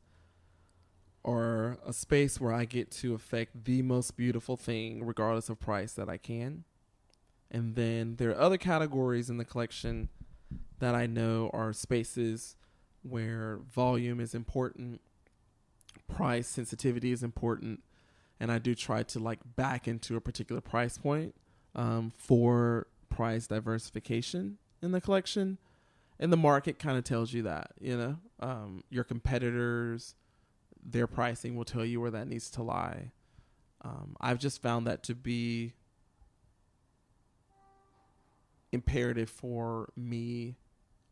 are a space where I get to affect the most beautiful thing, regardless of price, that I can. And then there are other categories in the collection that I know are spaces where volume is important, price sensitivity is important, and I do try to like back into a particular price point um, for price diversification in the collection. And the market kind of tells you that, you know, um, your competitors, their pricing will tell you where that needs to lie. Um, I've just found that to be imperative for me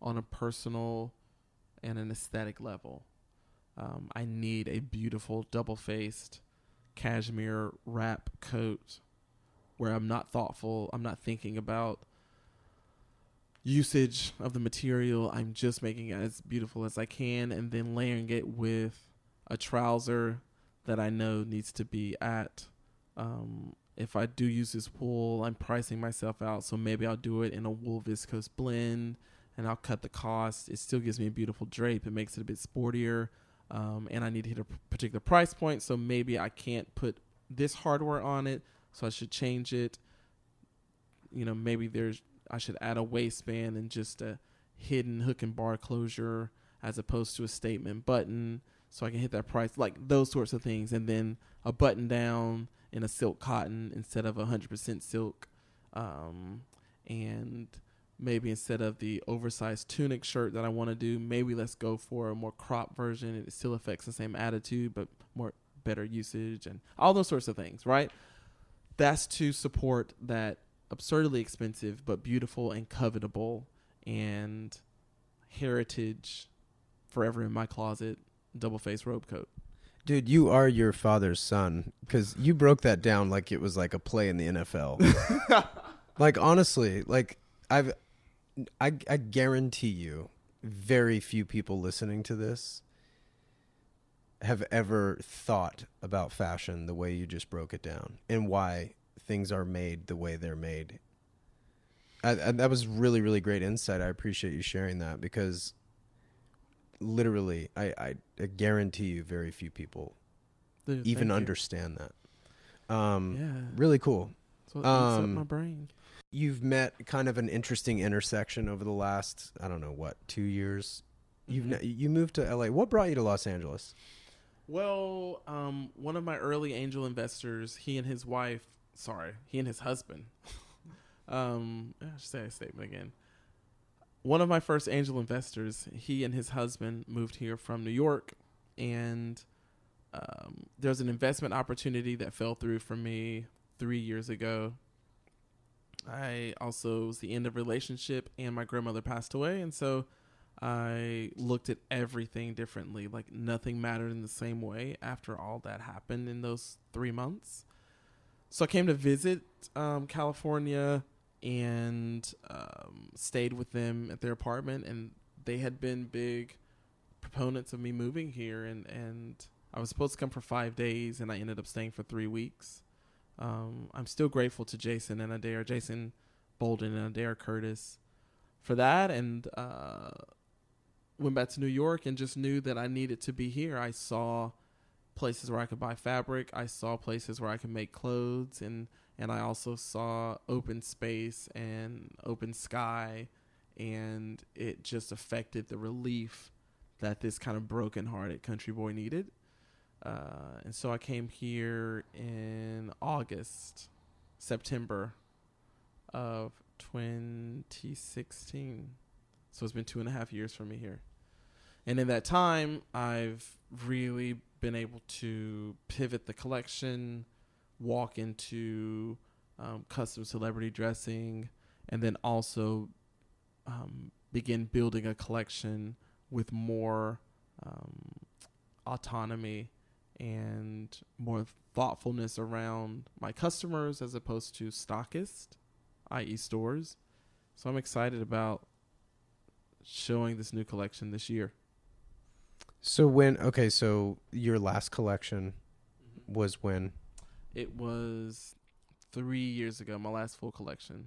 on a personal and an aesthetic level. Um, I need a beautiful double faced cashmere wrap coat where I'm not thoughtful, I'm not thinking about usage of the material. I'm just making it as beautiful as I can and then layering it with a trouser that I know needs to be at um, if I do use this wool, I'm pricing myself out. So maybe I'll do it in a wool viscose blend and I'll cut the cost. It still gives me a beautiful drape. It makes it a bit sportier. Um, and I need to hit a particular price point. So maybe I can't put this hardware on it. So I should change it. You know, maybe there's, I should add a waistband and just a hidden hook and bar closure as opposed to a statement button. So I can hit that price, like those sorts of things. And then a button down in a silk cotton instead of a 100% silk. Um, and maybe instead of the oversized tunic shirt that I want to do, maybe let's go for a more crop version. It still affects the same attitude, but more better usage and all those sorts of things, right? That's to support that absurdly expensive but beautiful and covetable and heritage forever in my closet double face robe coat. Dude, you are your father's son because you broke that down like it was like a play in the NFL. like honestly, like I've, I, I guarantee you, very few people listening to this have ever thought about fashion the way you just broke it down and why things are made the way they're made. I, I, that was really, really great insight. I appreciate you sharing that because literally, I, I, I guarantee you, very few people Dude, even you. understand that. Um, Yeah. Really cool. So um, my brain. You've met kind of an interesting intersection over the last, I don't know what, two years. You've Mhm. ne- you moved to LA. What brought you to Los Angeles? Well, um, one of my early angel investors, he and his wife, sorry, he and his husband. um, I should say a statement again. One of my first angel investors, he and his husband moved here from New York, and um, there's an investment opportunity that fell through for me three years ago. I also was the end of relationship, and my grandmother passed away, and so I looked at everything differently. Like nothing mattered in the same way after all that happened in those three months. So I came to visit um, California and um, stayed with them at their apartment, and they had been big proponents of me moving here. And and I was supposed to come for five days, and I ended up staying for three weeks. Um, I'm still grateful to Jason and Adair, Jason Bolden and Adair Curtis for that, and uh, went back to New York and just knew that I needed to be here. I saw places where I could buy fabric. I saw places where I could make clothes and and I also saw open space and open sky and it just affected the relief that this kind of broken-hearted country boy needed. Uh, and so I came here in August, September of 2016. So it's been two and a half years for me here. And in that time, I've really been able to pivot the collection, walk into um, custom celebrity dressing, and then also um, begin building a collection with more um, autonomy and more thoughtfulness around my customers as opposed to stockist, i.e., stores. So I'm excited about showing this new collection this year. So when okay, so your last collection was when? It was three years ago, my last full collection.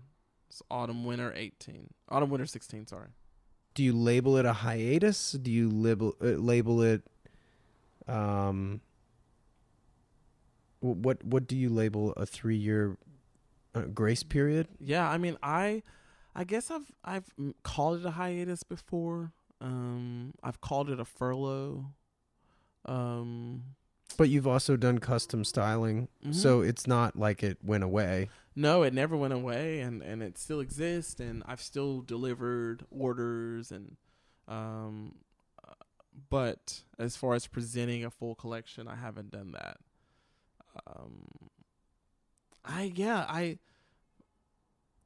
It's autumn winter 18. Autumn winter 16, sorry. Do you label it a hiatus? Do you label uh, label it um what what do you label a 3-year uh, grace period? Yeah, I mean, I I guess I've I've called it a hiatus before. Um I've called it a furlough. Um But you've also done custom styling, mhm. so it's not like it went away. No, it never went away, and and it still exists, and I've still delivered orders, and um, uh, but as far as presenting a full collection, I haven't done that. Um, I yeah, I.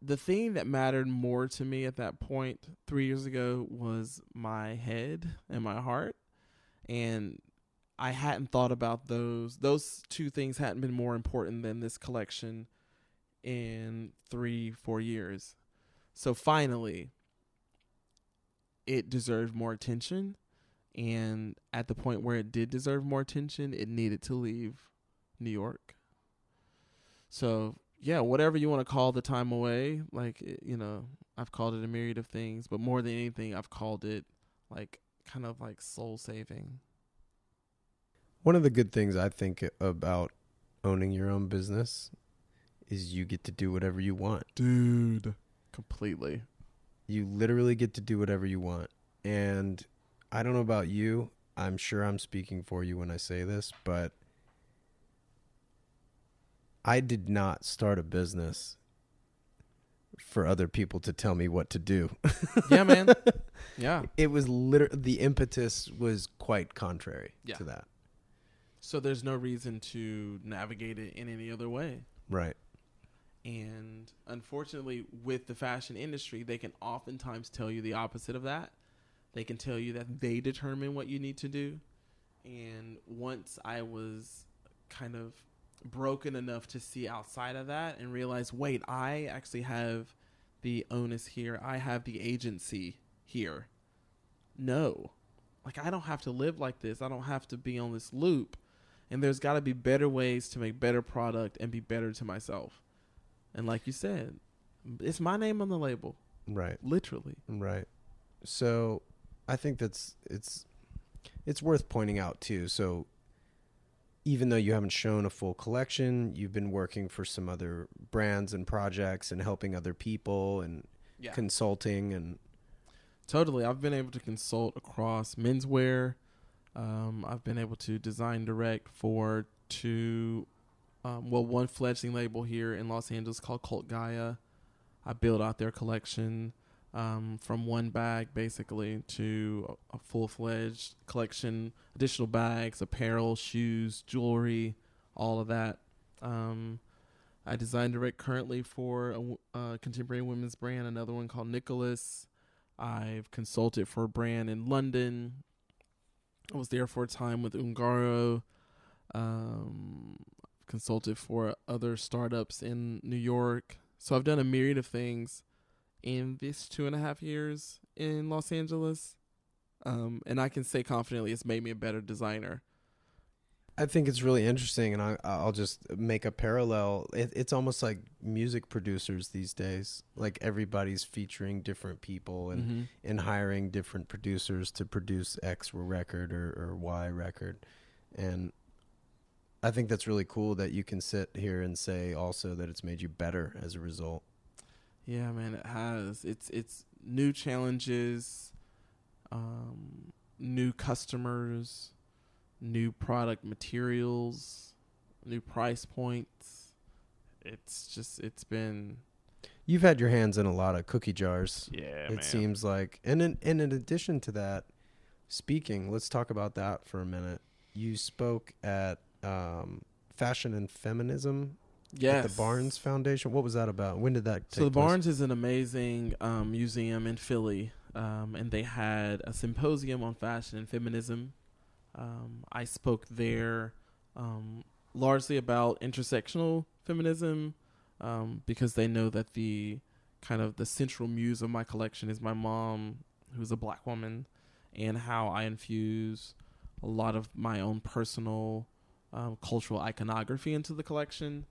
The thing that mattered more to me at that point three years ago was my head and my heart, and I hadn't thought about those. Those two things hadn't been more important than this collection in three, four years. So finally, it deserved more attention. And at the point where it did deserve more attention, it needed to leave New York. So, yeah, whatever you want to call the time away, like, eh, you know, I've called it a myriad of things, but more than anything, I've called it like kind of like soul saving. One of the good things I think about owning your own business is you get to do whatever you want. Dude. Completely. You literally get to do whatever you want. And I don't know about you. I'm sure I'm speaking for you when I say this, but I did not start a business for other people to tell me what to do. Yeah, man. yeah. It was literally the impetus was quite contrary Yeah. to that. So there's no reason to navigate it in any other way. Right. And unfortunately, with the fashion industry, they can oftentimes tell you the opposite of that. They can tell you that they determine what you need to do. And once I was kind of broken enough to see outside of that and realize, wait, I actually have the onus here, I have the agency here. No. Like, I don't have to live like this, I don't have to be on this loop. And there's got to be better ways to make better product and be better to myself. And like you said, it's my name on the label, Right. literally. Right. So I think that's it's it's worth pointing out too. So even though you haven't shown a full collection, you've been working for some other brands and projects and helping other people and Yeah. consulting and Totally. I've been able to consult across menswear. Um, I've been able to design direct for two, um, well, one fledgling label here in Los Angeles called Cult Gaia. I built out their collection um, from one bag basically to a, full fledged collection, additional bags, apparel, shoes, jewelry, all of that. Um, I design direct currently for a uh, contemporary women's brand, another one called Nicholas. I've consulted for a brand in London. I was there for a time with Ungaro. Um, I've consulted for other startups in New York. So I've done a myriad of things in this two and a half years in Los Angeles. Um, and I can say confidently it's made me a better designer. I think it's really interesting, and I, I'll just make a parallel. It, it's almost like music producers these days. Like everybody's featuring different people and, Mhm. and hiring different producers to produce X record or, or Y record. And I think that's really cool that you can sit here and say also that it's made you better as a result. Yeah, man, it has. It's it's new challenges, um, new customers, new product materials, new price points. It's just it's been You've had your hands in a lot of cookie jars. yeah, it seems like, and in, and in addition to that, speaking, let's talk about that for a minute. You spoke at um, Fashion and Feminism yes. the Barnes Foundation. What was that about? When did that? Take So the place? Barnes is an amazing um, museum in Philly, um, and they had a symposium on fashion and feminism. Um, I spoke there um, largely about intersectional feminism um, because they know that the kind of the central muse of my collection is my mom, who's a black woman, and how I infuse a lot of my own personal um, cultural iconography into the collection,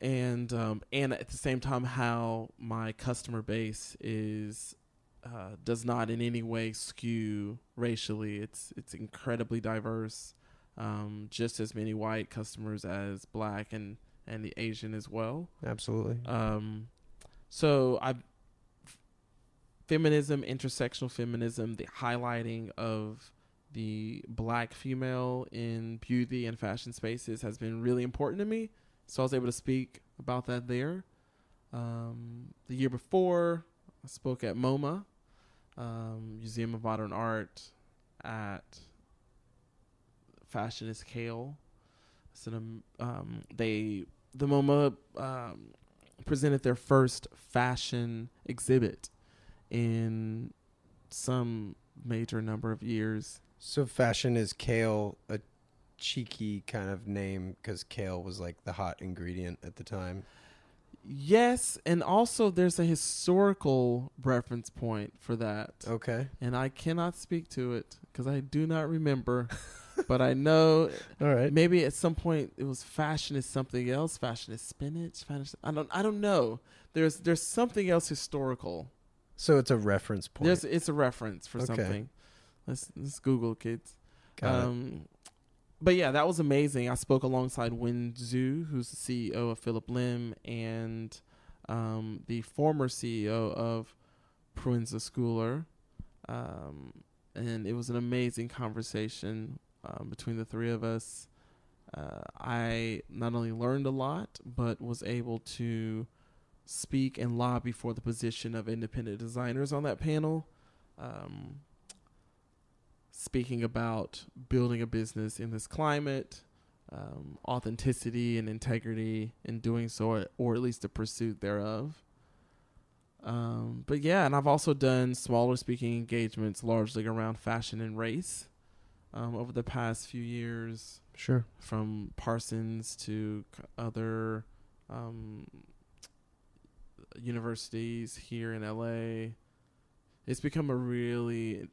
and um, and at the same time how my customer base is uh, does not in any way skew racially. It's it's incredibly diverse. Um, just as many white customers as black and and the Asian as well. Absolutely. Um, so I feminism, intersectional feminism, the highlighting of the black female in beauty and fashion spaces has been really important to me. So I was able to speak about that there. Um, the year before, I spoke at MoMA, um, Museum of Modern Art, at Fashion is Kale. So um, they the MoMA um, presented their first fashion exhibit in some major number of years. So fashion is kale a cheeky kind of name because kale was like the hot ingredient at the time. Yes, and also there's a historical reference point for that. Okay. And I cannot speak to it because I do not remember. but I know All right. maybe at some point it was fashion is something else. Fashion is spinach. Fashion, I don't I don't know. There's there's something else historical. So it's a reference point. There's it's a reference for Okay. something. Let's let's Google kids. Got it. Um, but yeah, that was amazing. I spoke alongside Wen Zhou, who's the CEO of Phillip Lim, and um, the former CEO of Proenza Schouler. Um, and it was an amazing conversation um, between the three of us. Uh, I not only learned a lot, but was able to speak and lobby for the position of independent designers on that panel. Um, speaking about building a business in this climate, um, authenticity and integrity in doing so, or at least the pursuit thereof. Um, but yeah, and I've also done smaller speaking engagements largely around fashion and race um, over the past few years, sure. from Parsons to other um, universities here in LA. It's become a really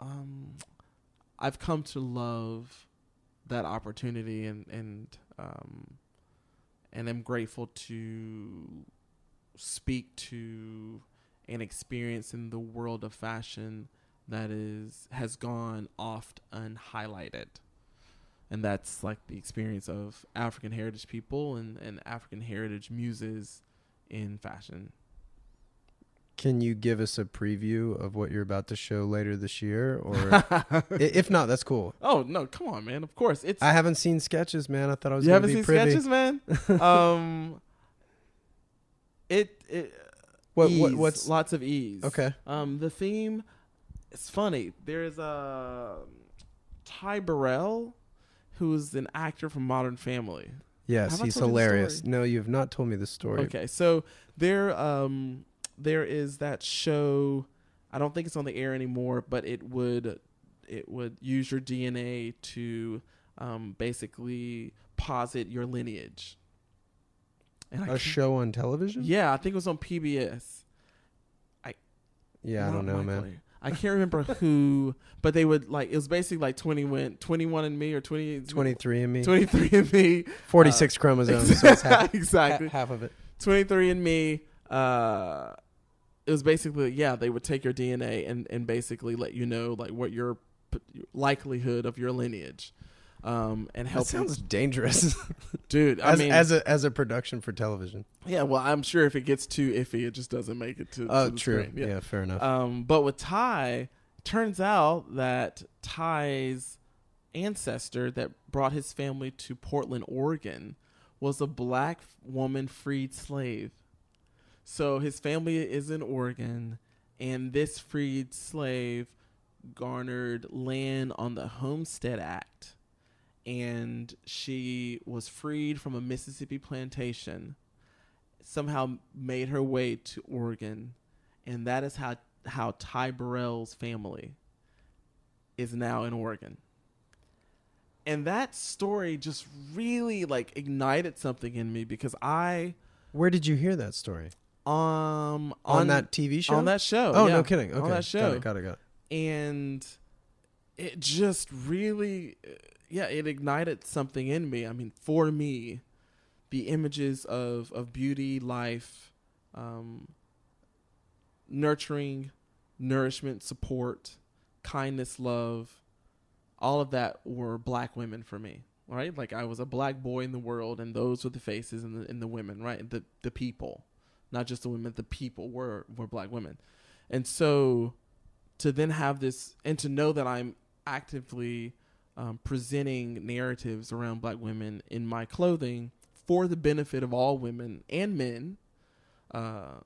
um I've come to love that opportunity and and um and I'm grateful to speak to an experience in the world of fashion that is has gone oft unhighlighted and that's like the experience of African heritage people and, and African heritage muses in fashion. Can you give us a preview of what you're about to show later this year, or if not, that's cool. oh no, come on, man! Of course, it's I haven't seen sketches, man. I thought I was. you haven't seen privy. sketches, man. um, it it What, ease, what what's lots of ease. okay? Um, the theme, it's funny. There's a Ty Burrell, who's an actor from Modern Family. Yes, Have he's you hilarious. No, you've not told me the story. Okay, so there um there is that show. I don't think it's on the air anymore, but it would it would use your DNA to um basically posit your lineage. And I A show on television? Yeah, I think it was on PBS. Yeah, I don't know, man. I can't remember who, but they would like it was basically like 20 went 21 and me or 20 Twenty-three and me. 23 and me. Forty-six chromosomes. so it's half, exactly. ha- half of it. 23 and me uh it was basically yeah they would take your dna and and basically let you know like what your p- likelihood of your lineage um and That help you- sounds dangerous. dude i as, mean as a as a production for television. yeah well i'm sure if it gets too iffy it just doesn't make it to, Oh, true. screen. Yeah. fair enough. Um, but with Ty, turns out that Ty's ancestor that brought his family to Portland, Oregon, was a black woman freed slave. So his family is in Oregon, and this freed slave garnered land on the Homestead Act, and she was freed from a Mississippi plantation. Somehow made her way to Oregon, and that is how how Ty Burrell's family is now in Oregon. And that story just really like ignited something in me because I Where did you hear that story? Um On, that TV show? on that show. Oh, yeah, no kidding. Okay. On that show. Got it, got it, got it. and it just really yeah it ignited something in me i mean for me the images of of beauty life um, nurturing nourishment support kindness love all of that were black women for me right like i was a black boy in the world and those were the faces and the, and the women right the the people not just the women the people were were black women and so to then have this and to know that I'm actively um, presenting narratives around black women in my clothing for the benefit of all women and men. Uh,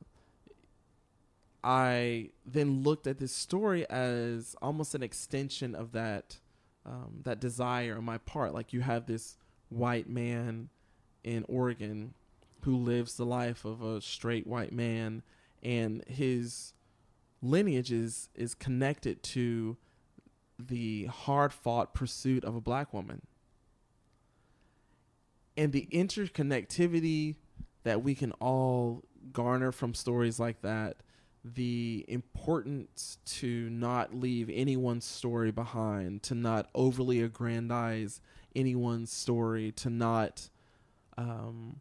I then looked at this story as almost an extension of that um, that desire on my part. Like you have this white man in Oregon who lives the life of a straight white man, and his lineage is is connected to the hard fought pursuit of a black woman. And the interconnectivity that we can all garner from stories like that, the importance to not leave anyone's story behind, to not overly aggrandize anyone's story, to not um,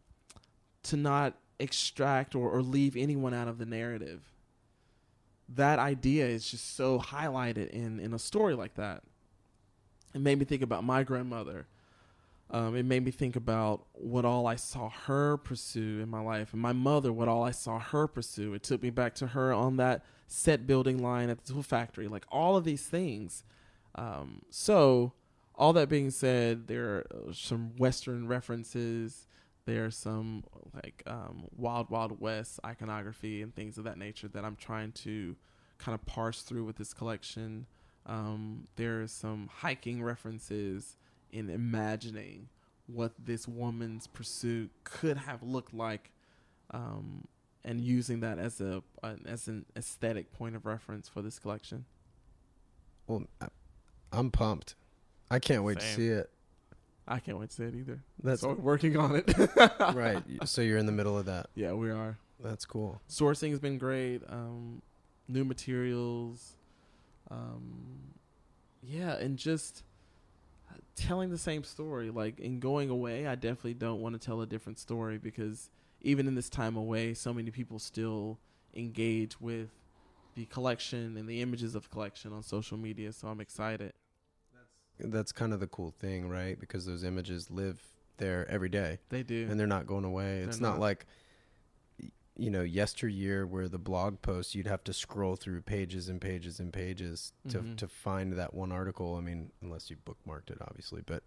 to not extract or, or leave anyone out of the narrative that idea is just so highlighted in in a story like that. It made me think about my grandmother. Um, it made me think about what all I saw her pursue in my life, and my mother, what all I saw her pursue. It took me back to her on that set building line at the tool factory, like all of these things. Um, so, all that being said, there are some Western references. There's some like um, Wild Wild West iconography and things of that nature that I'm trying to kind of parse through with this collection. Um, there's some hiking references in imagining what this woman's pursuit could have looked like, um, and using that as a as an aesthetic point of reference for this collection. Well, I- I'm pumped. I can't wait to see it. I can't wait to see it either. That's so we're working on it. right. So you're in the middle of that. Yeah, we are. That's cool. sourcing has been great. Um, new materials. Um, yeah, and just telling the same story. Like in going away, I definitely don't want to tell a different story because even in this time away, so many people still engage with the collection and the images of the collection on social media. So I'm excited. That's kind of the cool thing, right? Because those images live there every day They do. and they're not going away. It's They're not, not. like you know, yesteryear where the blog post you'd have to scroll through pages and pages and pages to Mhm. to find that one article. I mean, unless you bookmarked it obviously, but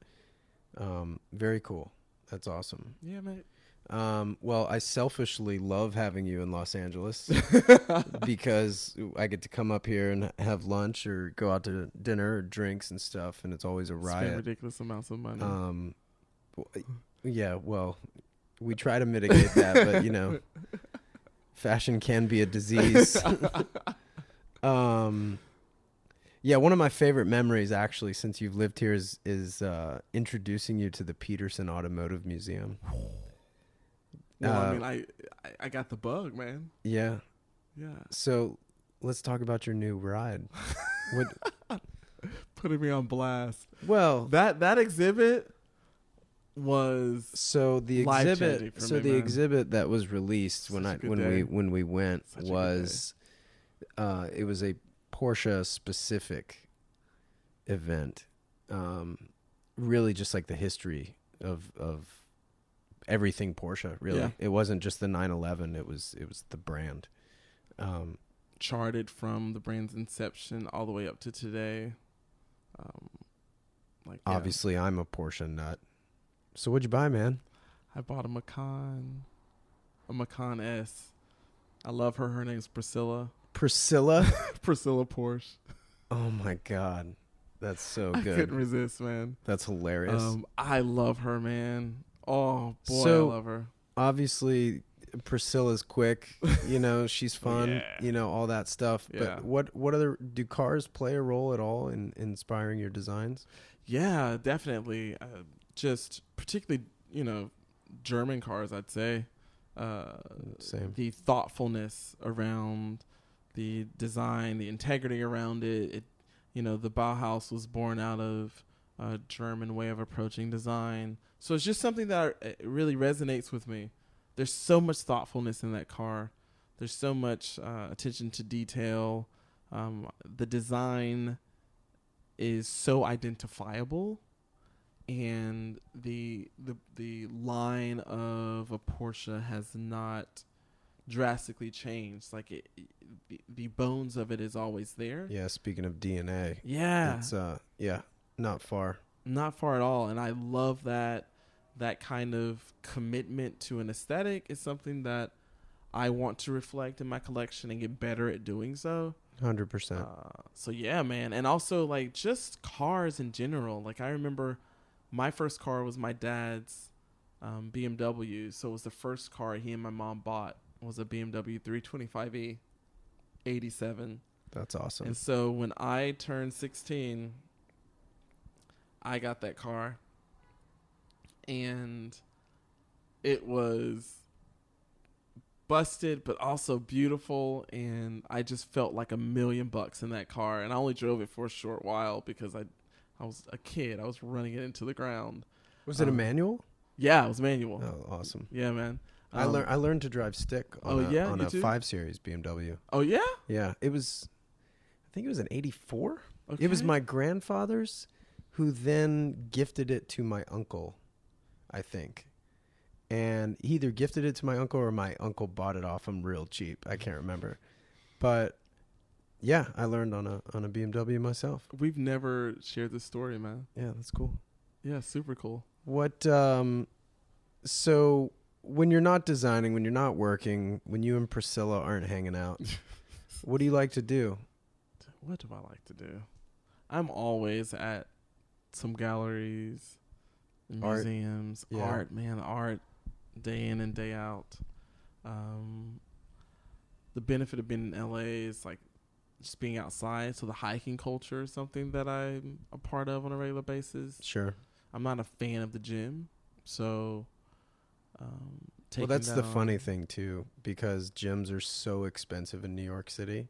um very cool. That's awesome. yeah, mate. Um, well, I selfishly love having you in Los Angeles because I get to come up here and have lunch or go out to dinner or drinks and stuff, and it's always a Spend riot. ridiculous amounts of money. Um, yeah, well, we try to mitigate that, but you know, fashion can be a disease. um, yeah, one of my favorite memories, actually, since you've lived here, is is uh, introducing you to the Petersen Automotive Museum. Well, uh, I mean, I, I I got the bug, man. Yeah. Yeah, So let's talk about your new ride. What, putting me on blast. well, That that exhibit was so the exhibit, so me, the man. exhibit that was released when Such a I when day. we when we went Such was, uh, it was a Porsche specific event. Um, really, just like the history of of everything Porsche. Really, Yeah. it wasn't just the 911. It was it was the brand. Um, charted from the brand's inception all the way up to today. Um, like yeah. obviously, I'm a Porsche nut. So what'd you buy, man? I bought a Macan, a Macan S. I love her. Her name's Priscilla. Priscilla. Priscilla Porsche. Oh my god, that's so good. I couldn't resist, man. That's hilarious. Um, I love her, man. Oh boy, So- I love her. Obviously, Priscilla's quick. You know, she's fun. Yeah. You know, all that stuff. Yeah. But what what other do cars play a role at all in inspiring your designs? Yeah, definitely. Uh, just particularly, you know, German cars, I'd say. Uh, Same. The thoughtfulness around the design, the integrity around it. It, you know, the Bauhaus was born out of a German way of approaching design. So it's just something that uh, really resonates with me. There's so much thoughtfulness in that car. There's so much uh, attention to detail. Um, the design is so identifiable and the the the line of a Porsche has not drastically changed like it, the, the bones of it is always there Yeah. Speaking of DNA, yeah it's uh yeah not far. not far at all and i love that that kind of commitment to an aesthetic is something that i want to reflect in my collection and get better at doing so Hundred percent. Uh, so yeah, man, and also like just cars in general. Like I remember, my first car was my dad's um, BMW. So it was the first car he and my mom bought was a BMW 325e, 87. That's awesome. And so when I turned 16, I got that car, and it was busted but also beautiful and I just felt like a million bucks in that car and I only drove it for a short while because I I was a kid. I was running it into the ground. Was it a um, manual? Yeah, it was manual. Oh, awesome. Yeah, man. I Um, learned I learned to drive stick on Oh, a, yeah? on a too? five series BMW. Oh yeah? Yeah, it was. I think it was an '84. Okay. It was my grandfather's, who then gifted it to my uncle, I think. And he either gifted it to my uncle or my uncle bought it off him real cheap. I can't remember. But yeah, I learned on a on a BMW myself. We've never shared this story, man. Yeah, that's cool. Yeah, super cool. What um so when you're not designing, when you're not working, when you and Priscilla aren't hanging out, what do you like to do? What do I like to do? I'm always at some galleries, Art. museums, Yeah. art, man, art, day in and day out. Um, the benefit of being in LA is like just being outside. So the hiking culture is something that I'm a part of on a regular basis. Sure. I'm not a fan of the gym, so um, Well, that's the funny thing too, because gyms are so expensive in New York City.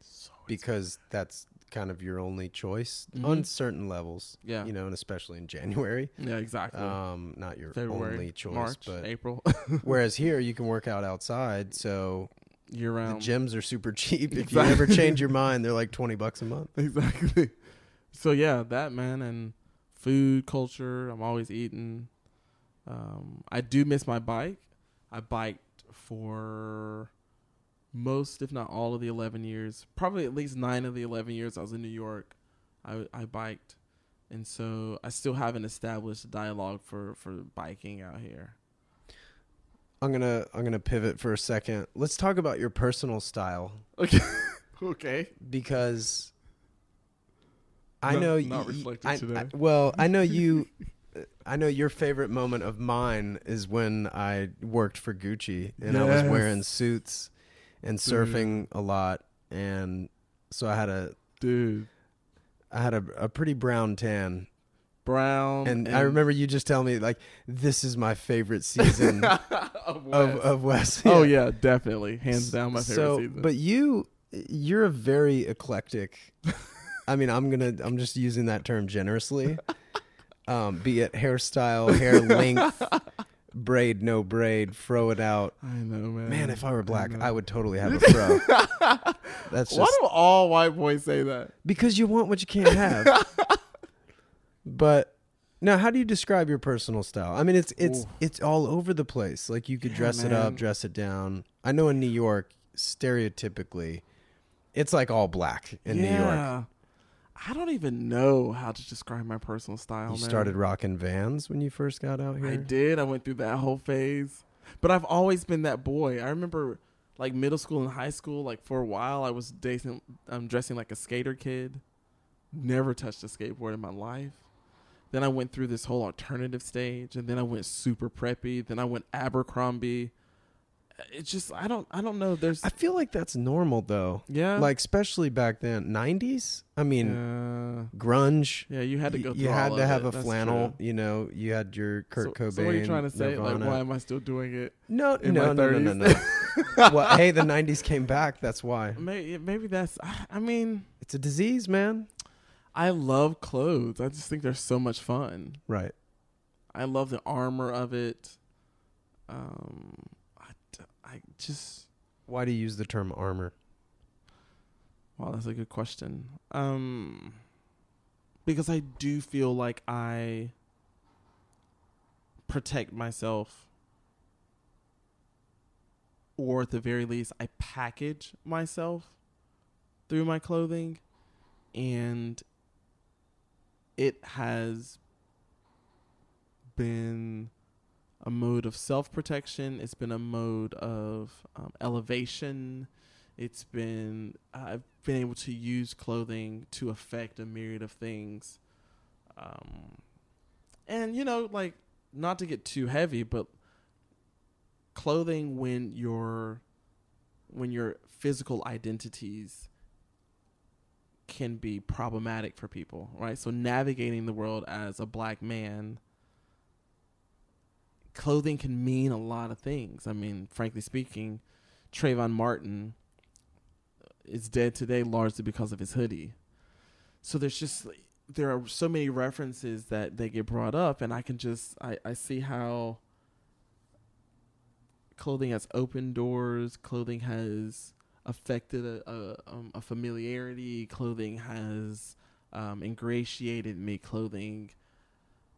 So Because that's kind of your only choice Mhm. on certain levels. Yeah. You know, and especially in January. yeah, exactly. Um, not your February, only choice, March, but April, whereas here you can work out outside, so year the gyms are super cheap. If Exactly. you ever change your mind, they're like twenty bucks a month. exactly. So yeah, that man and food culture. I'm always eating. Um, I do miss my bike. I biked for most, if not all, of the 11 years. Probably at least nine of the 11 years I was in New York. I I biked, and so I still haven't established a dialogue for for biking out here. I'm gonna I'm gonna pivot for a second. Let's talk about your personal style Okay. okay. because I Not- know not y- reflected I- today. I- well, I know you. I know your favorite moment of mine is when I worked for Gucci and I was wearing suits and Dude. surfing a lot, and so I had a Dude. I had a, a pretty brown tan, Brown. and, I remember you just telling me like this is my favorite season of of West. of West. Oh yeah, definitely, hands down my favorite so, season. but you, you're a very eclectic. I mean, I'm gonna, I'm just using that term generously. Um, be it hairstyle, hair length, braid, no braid, fro it out. I know, man. Man, if I were black, know. I, would totally have a fro. That's Why do all white boys say that? because you want what you can't have. but now, how do you describe your personal style? I mean, it's it's Ooh. it's all over the place. Like you could Yeah, dress it up, dress it down. I know in New York, stereotypically, it's like all black in New York. I don't even know how to describe my personal style. You man. started rocking Vans when you first got out here. I did. I went through that whole phase, but I've always been that boy. I remember, like middle school and high school. Like for a while, I was dating. I'm um, dressing like a skater kid. Never touched a skateboard in my life. Then I went through this whole alternative stage, and then I went super preppy. Then I went Abercrombie. It's just I don't I don't know. There's I feel like that's normal though. yeah, Like especially back then, 90s. I mean, yeah, grunge. yeah. You had to go. Through you had to have it. a That's flannel. true. You know, you had your Kurt so, Cobain. So what are you trying to say? Nirvana. Like, why am I still doing it? No, no, no, no, no, no. well, hey, the 90s came back. That's why. Maybe, maybe that's. I, I mean, It's a disease, man. I love clothes. I just think they're so much fun. Right. I love the armor of it. Um, I just. Why do you use the term armor? Wow, that's a good question. Um, because I do feel like I protect myself, or at the very least, I package myself through my clothing, and it has been a mode of self protection. It's been a mode of um, elevation. It's been I've been able to use clothing to affect a myriad of things, um, and you know, like not to get too heavy, but clothing when your when your physical identities can be problematic for people, right? So navigating the world as a black man clothing can mean a lot of things. I mean, frankly speaking, Trayvon Martin is dead today largely because of his hoodie. So there's just there are so many references that they get brought up, and I can just I, I see how clothing has opened doors. Clothing has affected a a, um, a familiarity. Clothing has um, ingratiated me. Clothing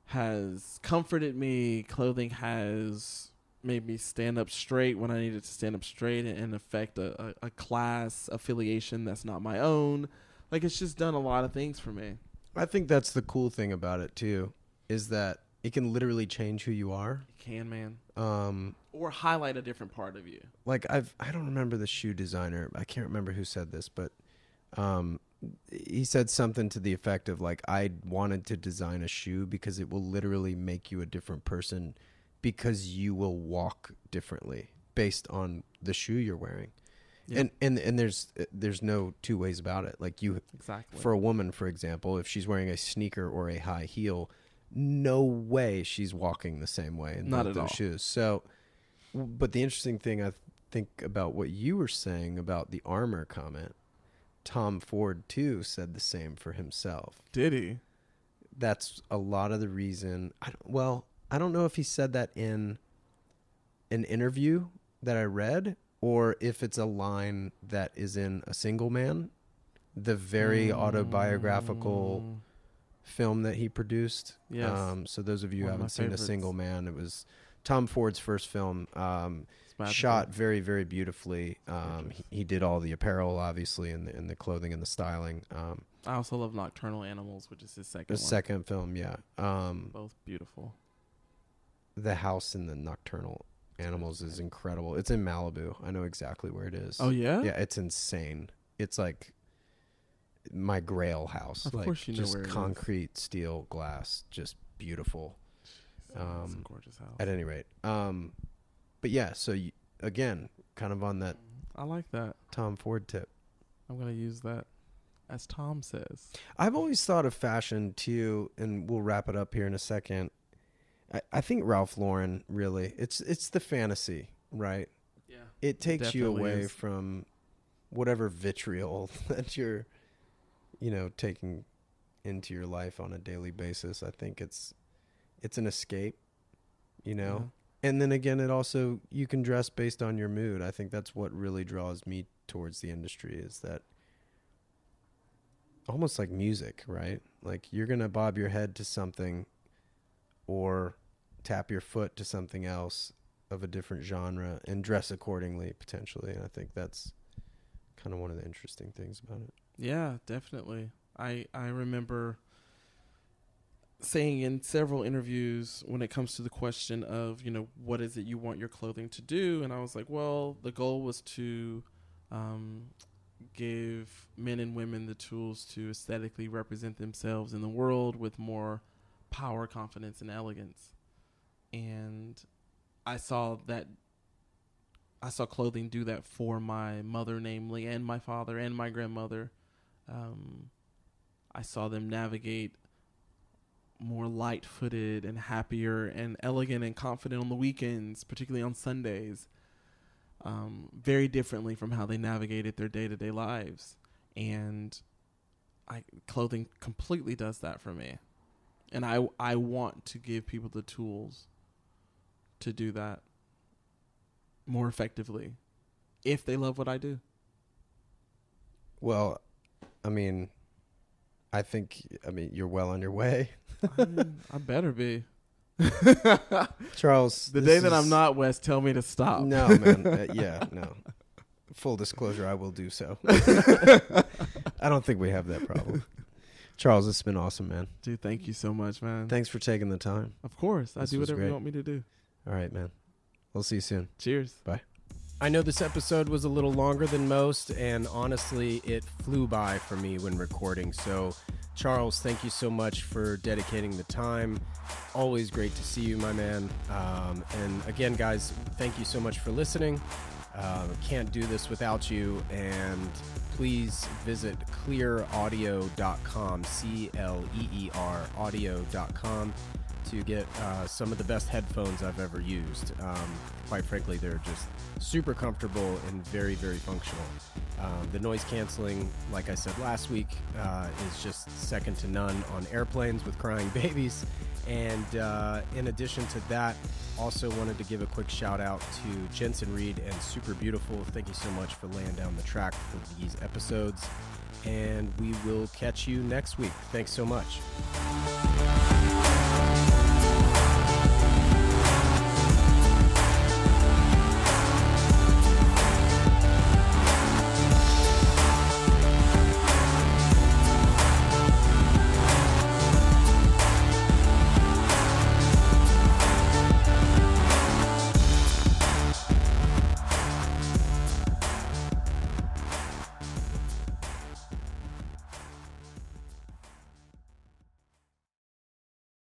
has comforted me. Clothing has made me stand up straight when I needed to stand up straight and, and affect a, a, a class affiliation that's not my own. Like it's just done a lot of things for me. I think that's the cool thing about it too, is that it can literally change who you are. It can, man. Um, Or highlight a different part of you. like I've I don't remember the shoe designer. I can't remember who said this, but um, he said something to the effect of like I wanted to design a shoe because it will literally make you a different person because you will walk differently based on the shoe you're wearing. Yeah. And and and there's there's no two ways about it. Like you Exactly. for a woman, for example, if she's wearing a sneaker or a high heel, no way she's walking the same way in Not those all. shoes. So, but the interesting thing I think about what you were saying about the armor comment, Tom Ford too said the same for himself. Did he? That's a lot of the reason. I don't, well, I don't know if he said that in an interview that I read or if it's a line that is in a single man, the very autobiographical Mm, film that he produced. Yes. Um, so those of you who One of my haven't seen favorites. A Single Man, it was Tom Ford's first film. Um, magical. shot very, very beautifully. Um, he, he did all the apparel, obviously, and the, and the clothing and the styling. Um, I also love Nocturnal Animals, which is his second the one. second film, yeah. Um, Both beautiful. the house in the Nocturnal Animals is incredible. It's in Malibu. I know exactly where it is. Oh yeah. yeah, it's insane. It's like my Grail house. Of like course you know just where concrete, steel, glass, just beautiful. It's a Um, gorgeous house. At any rate, um, but yeah. So you, again, kind of on that I like that. Tom Ford tip. I'm gonna use that, as Tom says. I've always thought of fashion too, and we'll wrap it up here in a second. I, I think Ralph Lauren really it's it's the fantasy, right? Yeah. It takes you away is. from whatever vitriol that you're, you know, taking into your life on a daily basis. I think it's it's an escape, you know. And then again, it also you can dress based on your mood. I think that's what really draws me towards the industry is that almost like music, right? Like you're gonna bob your head to something, or tap your foot to something else of a different genre and dress accordingly potentially. And I think that's kind of one of the interesting things about it. Yeah, definitely. I I remember saying in several interviews when it comes to the question of you know what is it you want your clothing to do, and I was like, well, the goal was to um, give men and women the tools to aesthetically represent themselves in the world with more power, confidence, and elegance. And I saw that I saw clothing do that for my mother, namely, and my father and my grandmother. Um, I saw them navigate more light footed and happier and elegant and confident on the weekends, particularly on Sundays, um, very differently from how they navigated their day to day lives. And I, clothing completely does that for me. And I, I want to give people the tools to do that more effectively if they love what I do. Well, I mean, I think I mean you're well on your way. I, mean, I better be. Charles, The day that I'm not, West, tell me to stop. No, man. Uh, yeah, no. Full disclosure, I will do so. I don't think we have that problem. Charles, it's been awesome, man. Dude, thank you so much, man. Thanks for taking the time. of course. I This do whatever great. you want me to do. All right, man. We'll see you soon. Cheers. I know this episode was a little longer than most, and honestly, it flew by for me when recording. So, Charles, thank you so much for dedicating the time. Always great to see you, my man. Um, and again, guys, thank you so much for listening. Uh, can't do this without you. And please visit cleeraudio.com, C L E E R audio.com, to get uh, some of the best headphones I've ever used. Um, quite frankly, they're just super comfortable and very, very functional. Um, the noise canceling, like I said last week, uh, is just second to none on airplanes with crying babies. And uh, in addition to that, also wanted to give a quick shout out to Jensen Reed and Super Beautiful. Thank you so much for laying down the track for these episodes. And we will catch you next week. Thanks so much.